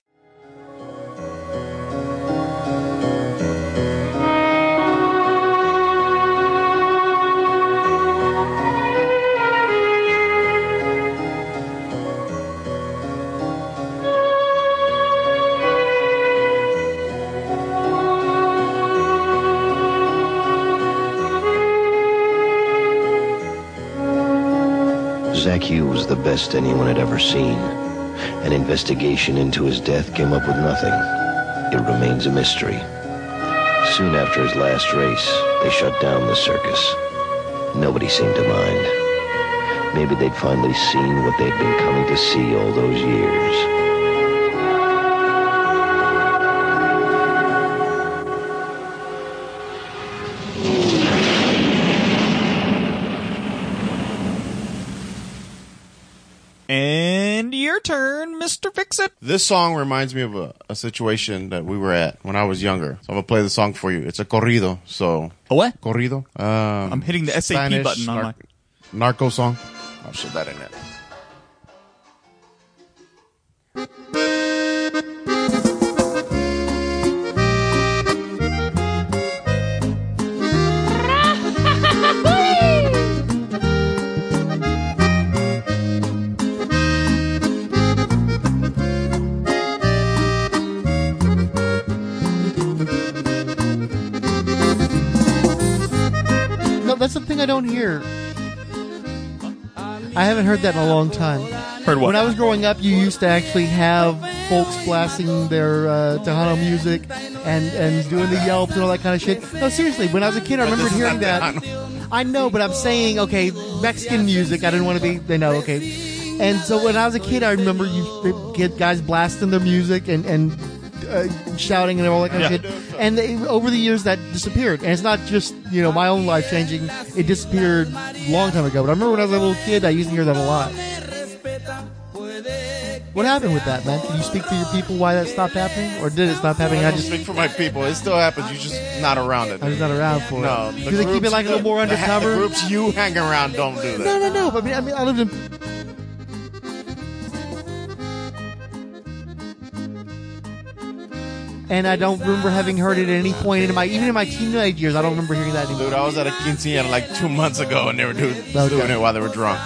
Was the best anyone had ever seen. An investigation into his death came up with nothing. It remains a mystery. Soon after his last race, they shut down the circus. Nobody seemed to mind. Maybe they'd finally seen what they'd been coming to see all those years. Turn, Mister Fix It. This song reminds me of a, a situation that we were at when I was younger. So I'm gonna play the song for you. It's a corrido. So a what? Corrido. Um, I'm hitting the SAP Spanish button on nar- my. narco song. I'll show that in it. Don't hear. I haven't heard that in a long time. Heard what? When I was growing up, you used to actually have folks blasting their uh, Tejano music and, and doing the yelps and all that kind of shit. No, seriously, when I was a kid, I remember hearing that. I know, but I'm saying, okay, Mexican music. I didn't want to be. They know, okay. And so when I was a kid, I remember you get guys blasting their music and and uh, shouting and all that kind of Yeah. shit. And they, over the years, that disappeared. And it's not just you know my own life changing. It disappeared a long time ago. But I remember when I was a little kid, I used to hear that a lot. What happened with that, man? Can you speak to your people why that stopped happening, or did it stop happening? I I don't just speak for my people. It still happens. You're just not around it. I was not around for No, it. the Do they keep it groups- like a little more the- the- undercover? The groups you hang around don't do that. No, no, no. But I mean, I mean, I lived in. And I don't remember having heard it at any point in my, even in my teenage years. I don't remember hearing that anymore. Dude, I was at a quinceañera like two months ago, and they were doing, Okay. doing it while they were drunk.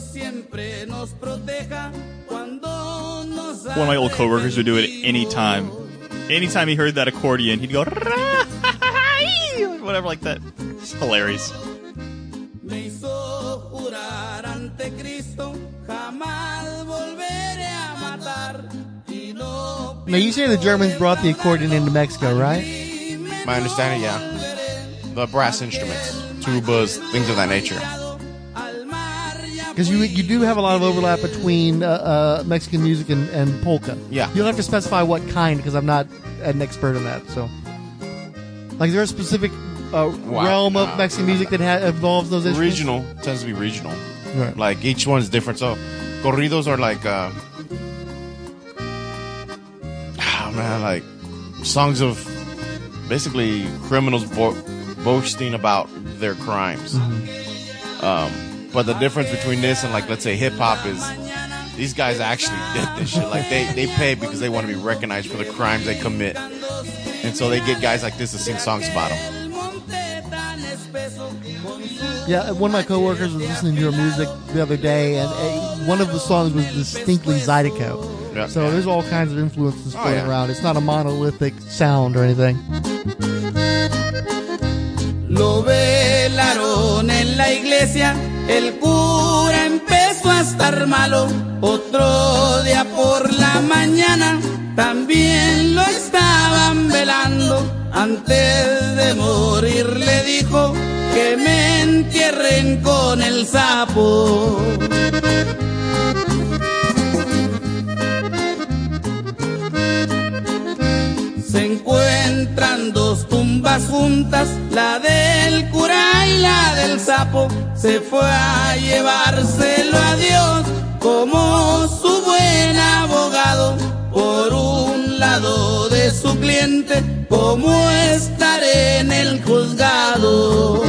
siempre nos proteja cuando nos One of my old coworkers would do it anytime. Anytime he heard that accordion, he'd go whatever like that. It's hilarious. Now you say the Germans brought the accordion into Mexico, right? My understanding, yeah. The brass instruments, tubas, things of that nature. Because you you do have a lot of overlap between uh, uh, Mexican music and, and polka. Yeah. You'll have to specify what kind because I'm not an expert in that. So, like, is there a specific uh, Wow, realm nah, of Mexican music that ha- involves those instruments? Regional tends to be regional. Right. Like each one's different. So corridos are like, man, like songs of basically criminals bo- boasting about their crimes. Um, but the difference between this and like let's say hip hop is these guys actually did this shit. Like they they pay because they want to be recognized for the crimes they commit, and so they get guys like this to sing songs about them. Yeah, one of my coworkers was listening to your music the other day, and uh, one of the songs was distinctly Zydeco. Yeah. So there's all kinds of influences Oh, floating yeah. around. It's not a monolithic sound or anything. Lo velaron en la iglesia, el cura empezó a estar malo. Otro día por la mañana también lo estaban velando. Antes de morir le dijo que me entierren con el sapo. Juntas, la del cura y la del sapo. Se fue a llevárselo a Dios como su buen abogado. Por un lado de su cliente, como estar en el juzgado.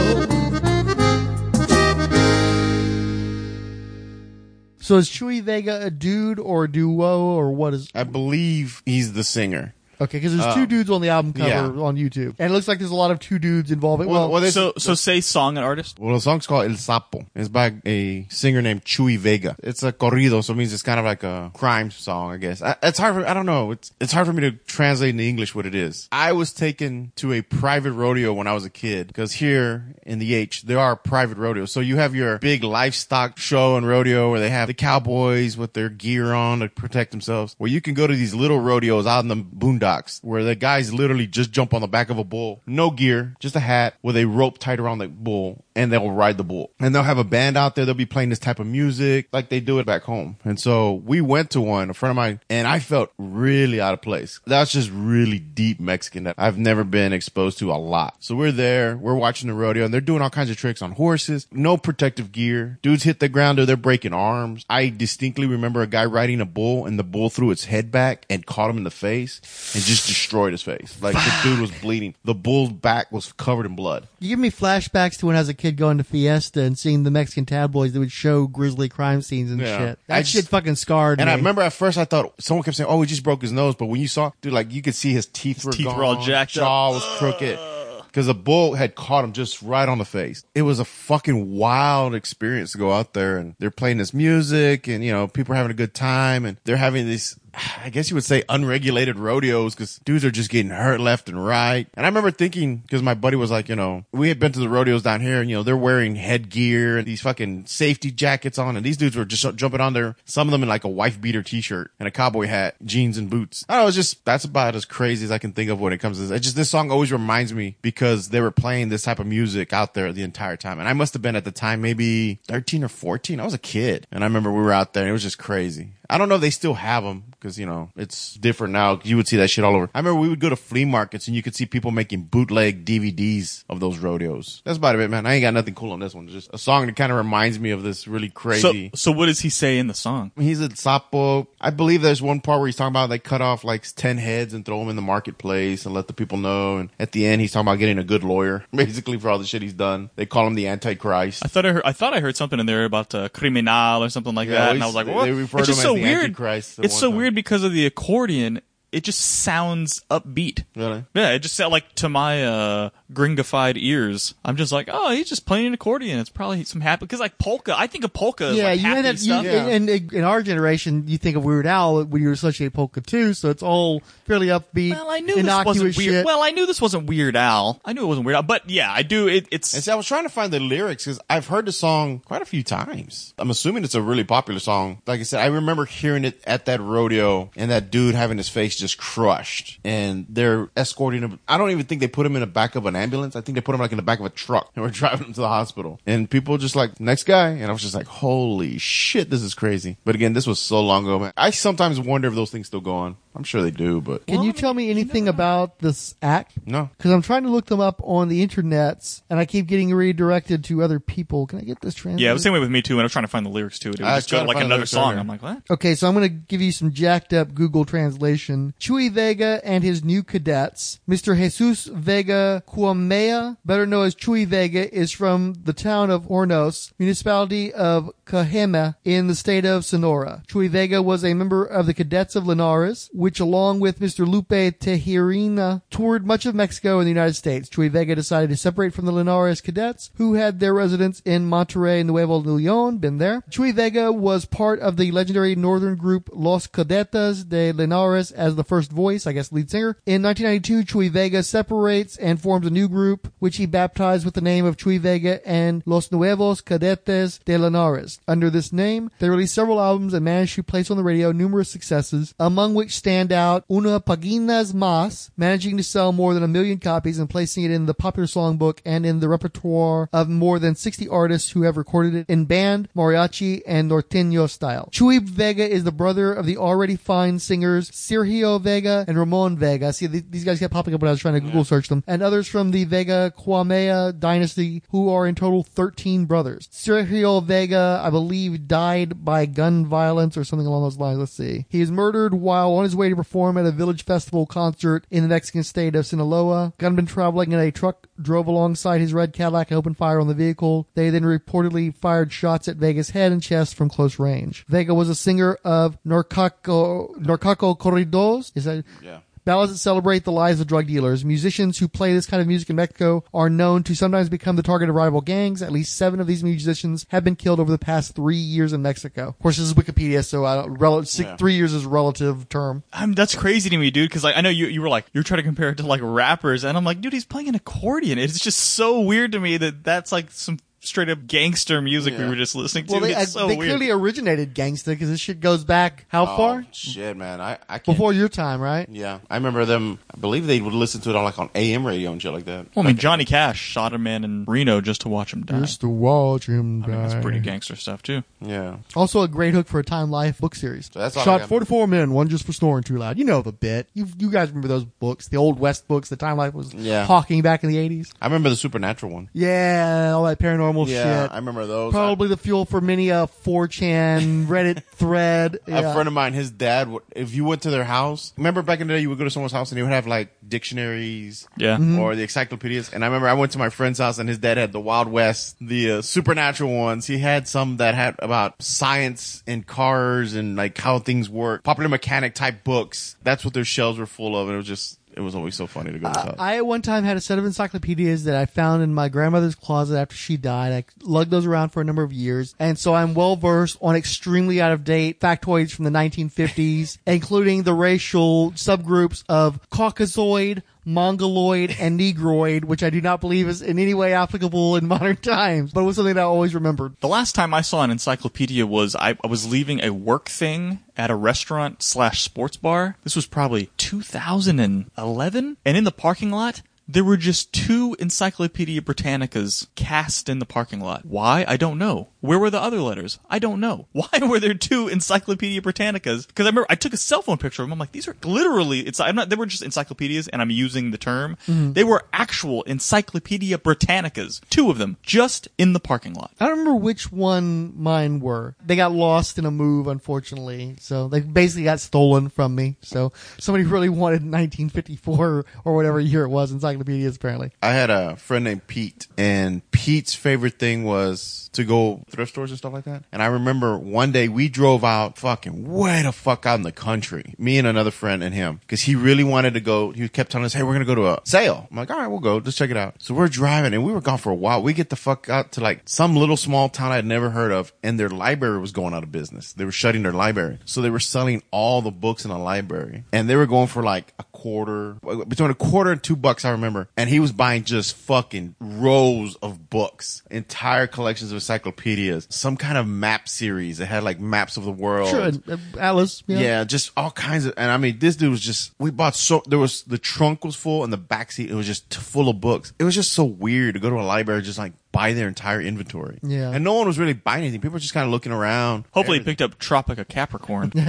So is Chuy Vega a dude or a duo or what is? I believe he's the singer. Okay, because there's two oh. dudes on the album cover yeah. on YouTube, and it looks like there's a lot of two dudes involved. Well, Well, well, this- So so say song and artist. Well, the song's called El Sapo. It's by a singer named Chuy Vega. It's a corrido, so it means it's kind of like a crime song, I guess. I, it's hard for, I don't know. It's, it's hard for me to translate into English what it is. I was taken to a private rodeo when I was a kid, because here in the H, there are private rodeos. So you have your big livestock show and rodeo where they have the cowboys with their gear on to protect themselves. Where you can go to these little rodeos out in the boondocks where the guys literally just jump on the back of a bull, no gear, just a hat with a rope tied around the bull, and they'll ride the bull. And they'll have a band out there. They'll be playing this type of music like they do it back home. And so we went to one, a friend of mine, and I felt really out of place. That's just really deep Mexican that I've never been exposed to a lot. So we're there, we're watching the rodeo, and they're doing all kinds of tricks on horses, no protective gear. Dudes hit the ground or they're breaking arms. I distinctly remember a guy riding a bull, and the bull threw its head back and caught him in the face and just destroyed his face. Like the dude was bleeding. The bull's back was covered in blood. you give me flashbacks to when I was a kid going to Fiesta and seeing the Mexican tabloids that would show grisly crime scenes and Yeah. shit. That I shit fucking scarred me. And me. I remember at first I thought someone kept saying, "Oh, he just broke his nose," but when you saw, dude, like you could see his teeth were teeth gone, were all jacked up. jaw was crooked because the bull had caught him just right on the face. It was a fucking wild experience to go out there and they're playing this music and you know people are having a good time and they're having these. I guess you would say unregulated rodeos because dudes are just getting hurt left and right. And I remember thinking, because my buddy was like, you know, we had been to the rodeos down here and, you know, they're wearing headgear and these fucking safety jackets on. And these dudes were just jumping on there, some of them in like a wife beater t-shirt and a cowboy hat, jeans and boots. I it's just, that's about as crazy as I can think of when it comes to this. It's just, this song always reminds me because they were playing this type of music out there the entire time. And I must have been at the time maybe 13 or 14. I was a kid. And I remember we were out there and it was just crazy. I don't know if they still have them because, you know, it's different now. You would see that shit all over. I remember we would go to flea markets and you could see people making bootleg DVDs of those rodeos. That's about it, man. I ain't got nothing cool on this one. Just a song that kind of reminds me of this really crazy. so so what does he say in the song? He's a sapo. I believe there's one part where he's talking about they cut off like 10 heads and throw them in the marketplace and let the people know. And at the end, he's talking about getting a good lawyer, basically for all the shit he's done. They call him the Antichrist. I thought I heard, I thought I heard something in there about uh, criminal or something like Yeah, that, and I was like, what? they refer it's to him so as the weird. Antichrist It's so time. weird because of the accordion. It just sounds upbeat. Really? Yeah, it just sounds like to my uh, gringified ears, I'm just like, oh, he's just playing an accordion. It's probably some happy because like polka. I think of polka. as, yeah, like, you happy had that. You, stuff. and, and in our generation, you think of Weird Al when you associate polka too. So it's all fairly upbeat, Well, I knew this wasn't weird. shit. Well, I knew this wasn't Weird Al. I knew it wasn't Weird Al, but yeah, I do. It, it's And see, I was trying to find the lyrics because I've heard the song quite a few times. I'm assuming it's a really popular song. Like I said, I remember hearing it at that rodeo and that dude having his face just crushed. And they're escorting him. I don't even think they put him in the back of an ambulance. I think they put him like in the back of a truck and we're driving him to the hospital. And people just like, next guy. And I was just like, holy shit, this is crazy. But again, this was so long ago, man. I sometimes wonder if those things still go on. I'm sure they do, but Can you tell me anything about this act? no. Because I'm trying to look them up on the internets, and I keep getting redirected to other people. Can I get this translated? yeah, it was the same way with me too. And I was trying to find the lyrics to it. It would I just go tried to to like find the another lyrics song. earlier. I'm like, what? Okay, so I'm going to give you some jacked up Google translation. Chuy Vega and his new cadets. Mr. Jesus Vega Cuamea, better known as Chuy Vega, is from the town of Hornos, municipality of Cajeme in the state of Sonora. Chuy Vega was a member of the Cadets of Linares, which along with Mr. Lupe Tijerina toured much of Mexico and the United States. Chuy Vega decided to separate from the Linares cadets, who had their residence in Monterrey, Nuevo Leon, been there. Chuy Vega was part of the legendary northern group Los Cadetes de Linares as the first voice, I guess lead singer. In 1992, Chuy Vega separates and forms a new group, which he baptized with the name of Chuy Vega and Los Nuevos Cadetes de Linares. Under this name, they released several albums and managed to place on the radio numerous successes, among which stand out Una Paginas Mas, managing to sell more than a million copies and placing it in the popular songbook and in the repertoire of more than 60 artists who have recorded it in band, mariachi, and norteño style. Chuy Vega is the brother of the already fine singers Sergio Vega and Ramon Vega. See, these guys kept popping up when I was trying to Google search them. And others from the Vega Cuamea dynasty, who are in total 13 brothers. Sergio Vega, believe, died by gun violence or something along those lines. Let's see. He is murdered while on his way to perform at a village festival concert in the Mexican state of Sinaloa. Gunman traveling in a truck drove alongside his red Cadillac and opened fire on the vehicle. They then reportedly fired shots at Vega's head and chest from close range. Vega was a singer of Norcaco, Norcaco Corridos. Is that? Yeah. Ballads that celebrate the lives of drug dealers. Musicians who play this kind of music in Mexico are known to sometimes become the target of rival gangs. At least seven of these musicians have been killed over the past three years in Mexico. Of course, this is Wikipedia, so I don't, rel- six, Yeah. three years is a relative term. I'm, that's crazy to me, dude. Because like, I know you you were like you're trying to compare it to like rappers, and I'm like, dude, he's playing an accordion. It's just so weird to me that that's like some straight up gangster music we were just listening to. Well, they, it's so they weird. clearly originated gangster because this shit goes back how Oh, far? Shit, man. I, I can't. Before your time, right? Yeah, I remember them. I believe they would listen to it on like on AM radio and shit like that. well, I mean, Johnny Cash shot a man in Reno just to watch him die. Just to watch him I mean, that's die. pretty gangster stuff too. Yeah, Also, a great hook for a Time Life book series. So that's all I Shot got. 44 men, one just for snoring too loud. You know the bit. You you guys remember those books, the old West books that Time Life was Yeah. hawking back in the 80s? I remember the supernatural one. Yeah, all that paranormal Yeah, shit. I remember those. Probably the fuel for many a 4chan Reddit thread. A friend of mine, his dad, would- if you went to their house, remember back in the day, you would go to someone's house and they would have like dictionaries, Yeah. Mm-hmm. or the encyclopedias. And I remember I went to my friend's house and his dad had the Wild West, the uh, supernatural ones. He had some that had about science and cars and like how things work, popular mechanic type books. That's what their shelves were full of, and it was just, it was always so funny to go. I at one time had a set of encyclopedias that I found in my grandmother's closet after she died. I lugged those around for a number of years, and so I'm well versed on extremely out of date factoids from the 1950s, including the racial subgroups of Caucasoid, Mongoloid, and Negroid, which I do not believe is in any way applicable in modern times, but it was something I always remembered. The last time I saw an encyclopedia was I, I was leaving a work thing at a restaurant slash sports bar. This was probably 2011, and in the parking lot. There were just two Encyclopedia Britannicas cast in the parking lot. Why? I don't know. Where were the other letters? I don't know. Why were there two Encyclopedia Britannicas? Because I remember I took a cell phone picture of them. I'm like, these are literally. It's I'm not. They were just encyclopedias, and I'm using the term. Mm-hmm. They were actual Encyclopedia Britannicas. Two of them, just in the parking lot. I don't remember which one mine were. They got lost in a move, unfortunately. So they basically got stolen from me. So somebody really wanted 1954 or whatever year it was encyclopedias, apparently. I had a friend named Pete, and Pete's favorite thing was to go thrift stores and stuff like that. And I remember one day we drove out fucking way the fuck out in the country, me and another friend and him, because he really wanted to go. He kept telling us, "Hey, we're gonna go to a sale." I'm like, "All right, we'll go. Let's check it out." So we're driving, and we were gone for a while. We get the fuck out to like some little small town I'd never heard of, and their library was going out of business. They were shutting their library, so they were selling all the books in the library, and they were going for like a quarter, between a quarter and two bucks. I remember, and he was buying just fucking rows of books, entire collections of encyclopedias, some kind of map series that had like maps of the world. Sure, and, uh, Alice. Yeah. Yeah, just all kinds of, and I mean, this dude was just. We bought so there was the trunk was full and the back seat it was just full of books. It was just so weird to go to a library just like buy their entire inventory. Yeah. and no one was really buying anything. People were just kind of looking around. Hopefully, he picked up Tropic of Capricorn.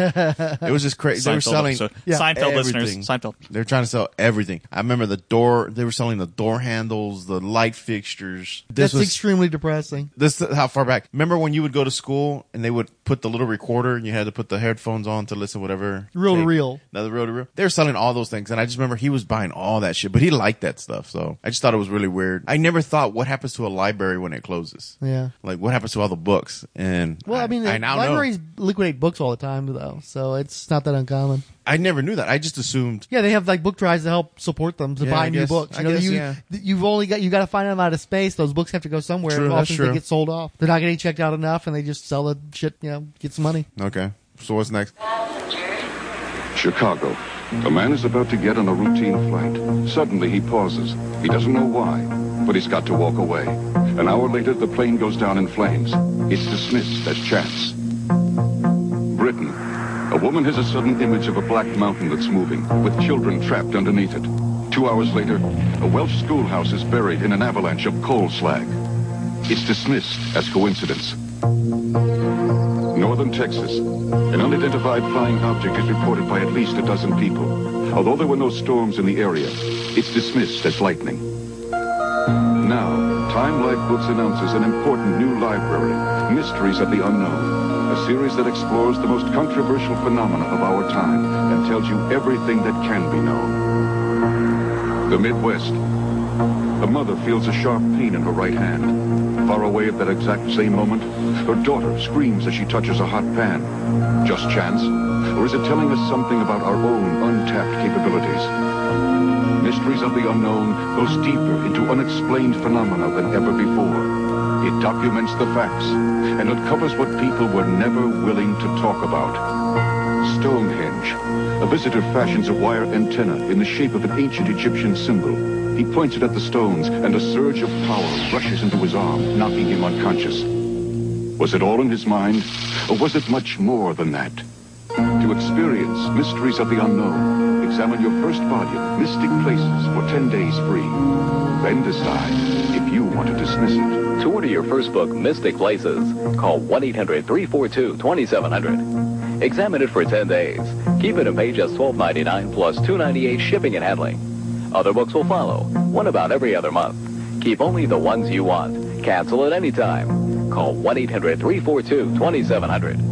It was just crazy. They were selling episode. Seinfeld listeners. Seinfeld. They were trying to sell everything. I remember the door. They were selling the door handles, the light fixtures. This That's was extremely depressing. this is how far back. Remember when you would go to school and they would put the little recorder and you had to put the headphones on to listen whatever Reel to tape? reel. No, the reel to reel. They were selling all those things, and I just remember he was buying all that shit, but he liked that stuff. So I just thought it was really weird. I never thought what happens to a library when it closes. Yeah. Like what happens to all the books? And Well, I, mean, I now libraries know. liquidate books all the time, though, so it's not that uncommon. I never knew that. I just assumed. Yeah, they have like book drives to help support them to Yeah, buy I new guess- books. I You know, guess, you, yeah. you've only got you got to find them out of space. Those books have to go somewhere. True, that's often true. they get sold off. They're not getting checked out enough, and they just sell the shit. You know, get some money. Okay, so what's next? Chicago. A man is about to get on a routine flight. Suddenly he pauses. He doesn't know why, but he's got to walk away. An hour later, the plane goes down in flames. It's dismissed as chance. Britain. A woman has a sudden image of a black mountain that's moving, with children trapped underneath it. Two hours later, a Welsh schoolhouse is buried in an avalanche of coal slag. It's dismissed as coincidence. Northern Texas. An unidentified flying object is reported by at least a dozen people. Although there were no storms in the area, it's dismissed as lightning. Now, Time Life Books announces an important new library, Mysteries of the Unknown, a series that explores the most controversial phenomena of our time and tells you everything that can be known. The Midwest. A mother feels a sharp pain in her right hand. Far away at that exact same moment, her daughter screams as she touches a hot pan. Just chance? Or is it telling us something about our own untapped capabilities? Mysteries of the Unknown goes deeper into unexplained phenomena than ever before. It documents the facts and uncovers what people were never willing to talk about. Stonehenge. A visitor fashions a wire antenna in the shape of an ancient Egyptian symbol. He points it at the stones, and a surge of power rushes into his arm, knocking him unconscious. Was it all in his mind, or was it much more than that? To experience Mysteries of the Unknown, examine your first volume, Mystic Places, for 10 days free. Then decide if you want to dismiss it. To order your first book, Mystic Places, call 1-800-342-2700. Examine it for 10 days. Keep it and pay just $12.99 plus $2.98 shipping and handling. Other books will follow, one about every other month. Keep only the ones you want. Cancel at any time. Call 1-800-342-2700.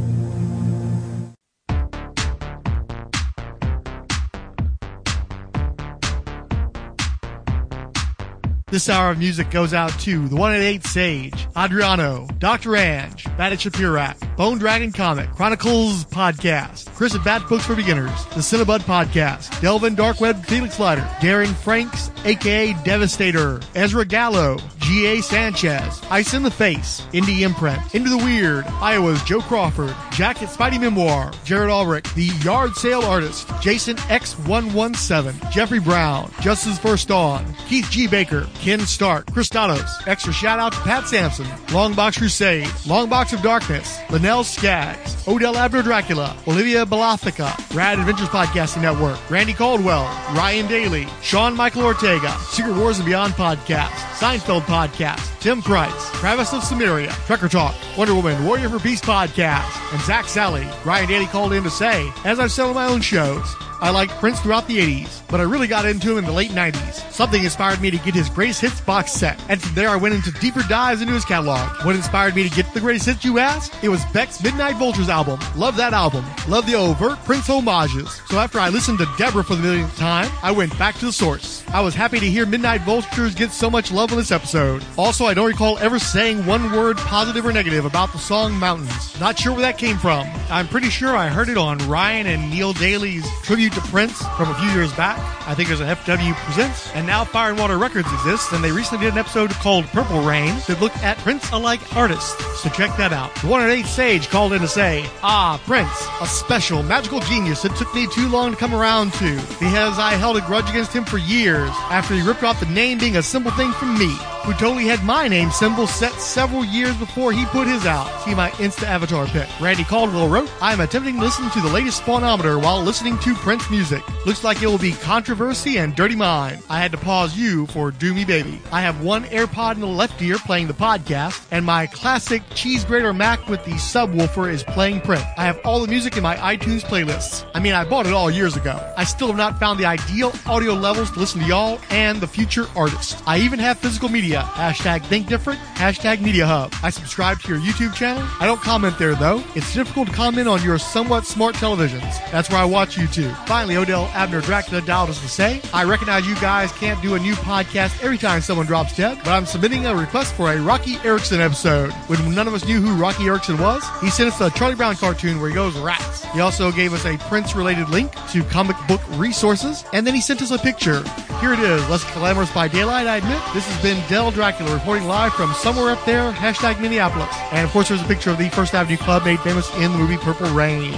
This hour of music goes out to the one at eight Sage, Adriano, Dr. Ange, Bandit Shapirak, Bone Dragon Comic, Chronicles Podcast, Chris at Bat Books for Beginners, the Cinebud Podcast, Delvin Dark Web Felix Leiter, Darren Franks, aka Devastator, Ezra Gallo, G.A. Sanchez, Ice in the Face, Indie Imprint, Into the Weird, Iowa's Joe Crawford, Jack at Spidey Memoir, Jared Ulrich, The Yard Sale Artist, Jason X117, Jeffrey Brown, Justice First Dawn, Keith G. Baker, Ken Stark, Christanos, extra shout out to Pat Sampson, Longbox Crusade, Longbox of Darkness, Linnell Skaggs, Odell Abner Dracula, Olivia Balathica, Rad Adventures Podcasting Network, Randy Caldwell, Ryan Daly, Sean Michael Ortega, Secret Wars and Beyond Podcast, Seinfeld Podcast, Tim Price, Travis of Samaria, Trekker Talk, Wonder Woman, Warrior for Peace Podcast, and Zach Sally. Ryan Daly called in to say, as I've said on my own shows, I liked Prince throughout the 80s, but I really got into him in the late 90s. Something inspired me to get his greatest hits box set, and from there I went into deeper dives into his catalog. What inspired me to get the greatest hits, you ask? It was Beck's Midnight Vultures album. Love that album. Love the overt Prince homages. So after I listened to Debra for the millionth time, I went back to the source. I was happy to hear Midnight Vultures get so much love on this episode. Also, I don't recall ever saying one word positive or negative about the song Mountains. Not sure where that came from. I'm pretty sure I heard it on Ryan and Neil Daly's tribute to Prince from a few years back. I think there's an FW Presents, and now Fire and Water Records exists, and they recently did an episode called Purple Rain that looked at Prince alike artists. So check that out. The one at eight Sage called in to say, Ah, Prince, a special magical genius that took me too long to come around to, because I held a grudge against him for years after he ripped off the name being a simple thing from me who totally had my name symbol set several years before he put his out. See my Insta Avatar pic. Randy Caldwell wrote, I am attempting to listen to the latest Spawnometer while listening to Prince music. Looks like it will be controversy and dirty mind. I had to pause you for Do Me Baby. I have one AirPod in the left ear playing the podcast, and my classic cheese grater Mac with the subwoofer is playing Prince. I have all the music in my iTunes playlists. I mean, I bought it all years ago. I still have not found the ideal audio levels to listen to y'all and the future artists. I even have physical media. Hashtag think different. Hashtag media hub. I subscribe to your YouTube channel. I don't comment there though. It's difficult to comment on your somewhat smart televisions. That's where I watch YouTube. Finally, Odell Abner Dracula dialed us to say, I recognize you guys can't do a new podcast every time someone drops dead, but I'm submitting a request for a Roky Erickson episode. When none of us knew who Roky Erickson was, he sent us a Charlie Brown cartoon where he goes rats. He also gave us a Prince related link to comic book resources, and then he sent us a picture. Here it is, less glamorous by daylight, I admit. This has been Dracula reporting live from somewhere up there, hashtag Minneapolis. And of course, there's a picture of the First Avenue Club made famous in the movie Purple Rain.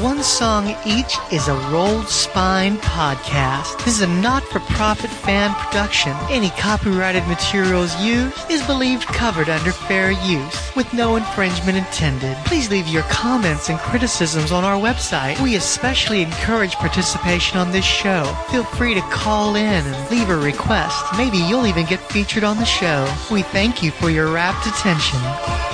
One song each is a Rolled Spine podcast. This is a not for profit fan production. Any copyrighted materials used is believed covered under fair use, with no infringement intended. Please leave your comments and criticisms on our website. We especially encourage participation on this show. Feel free to call in and leave a request. Maybe you'll even get featured on the show. We thank you for your rapt attention.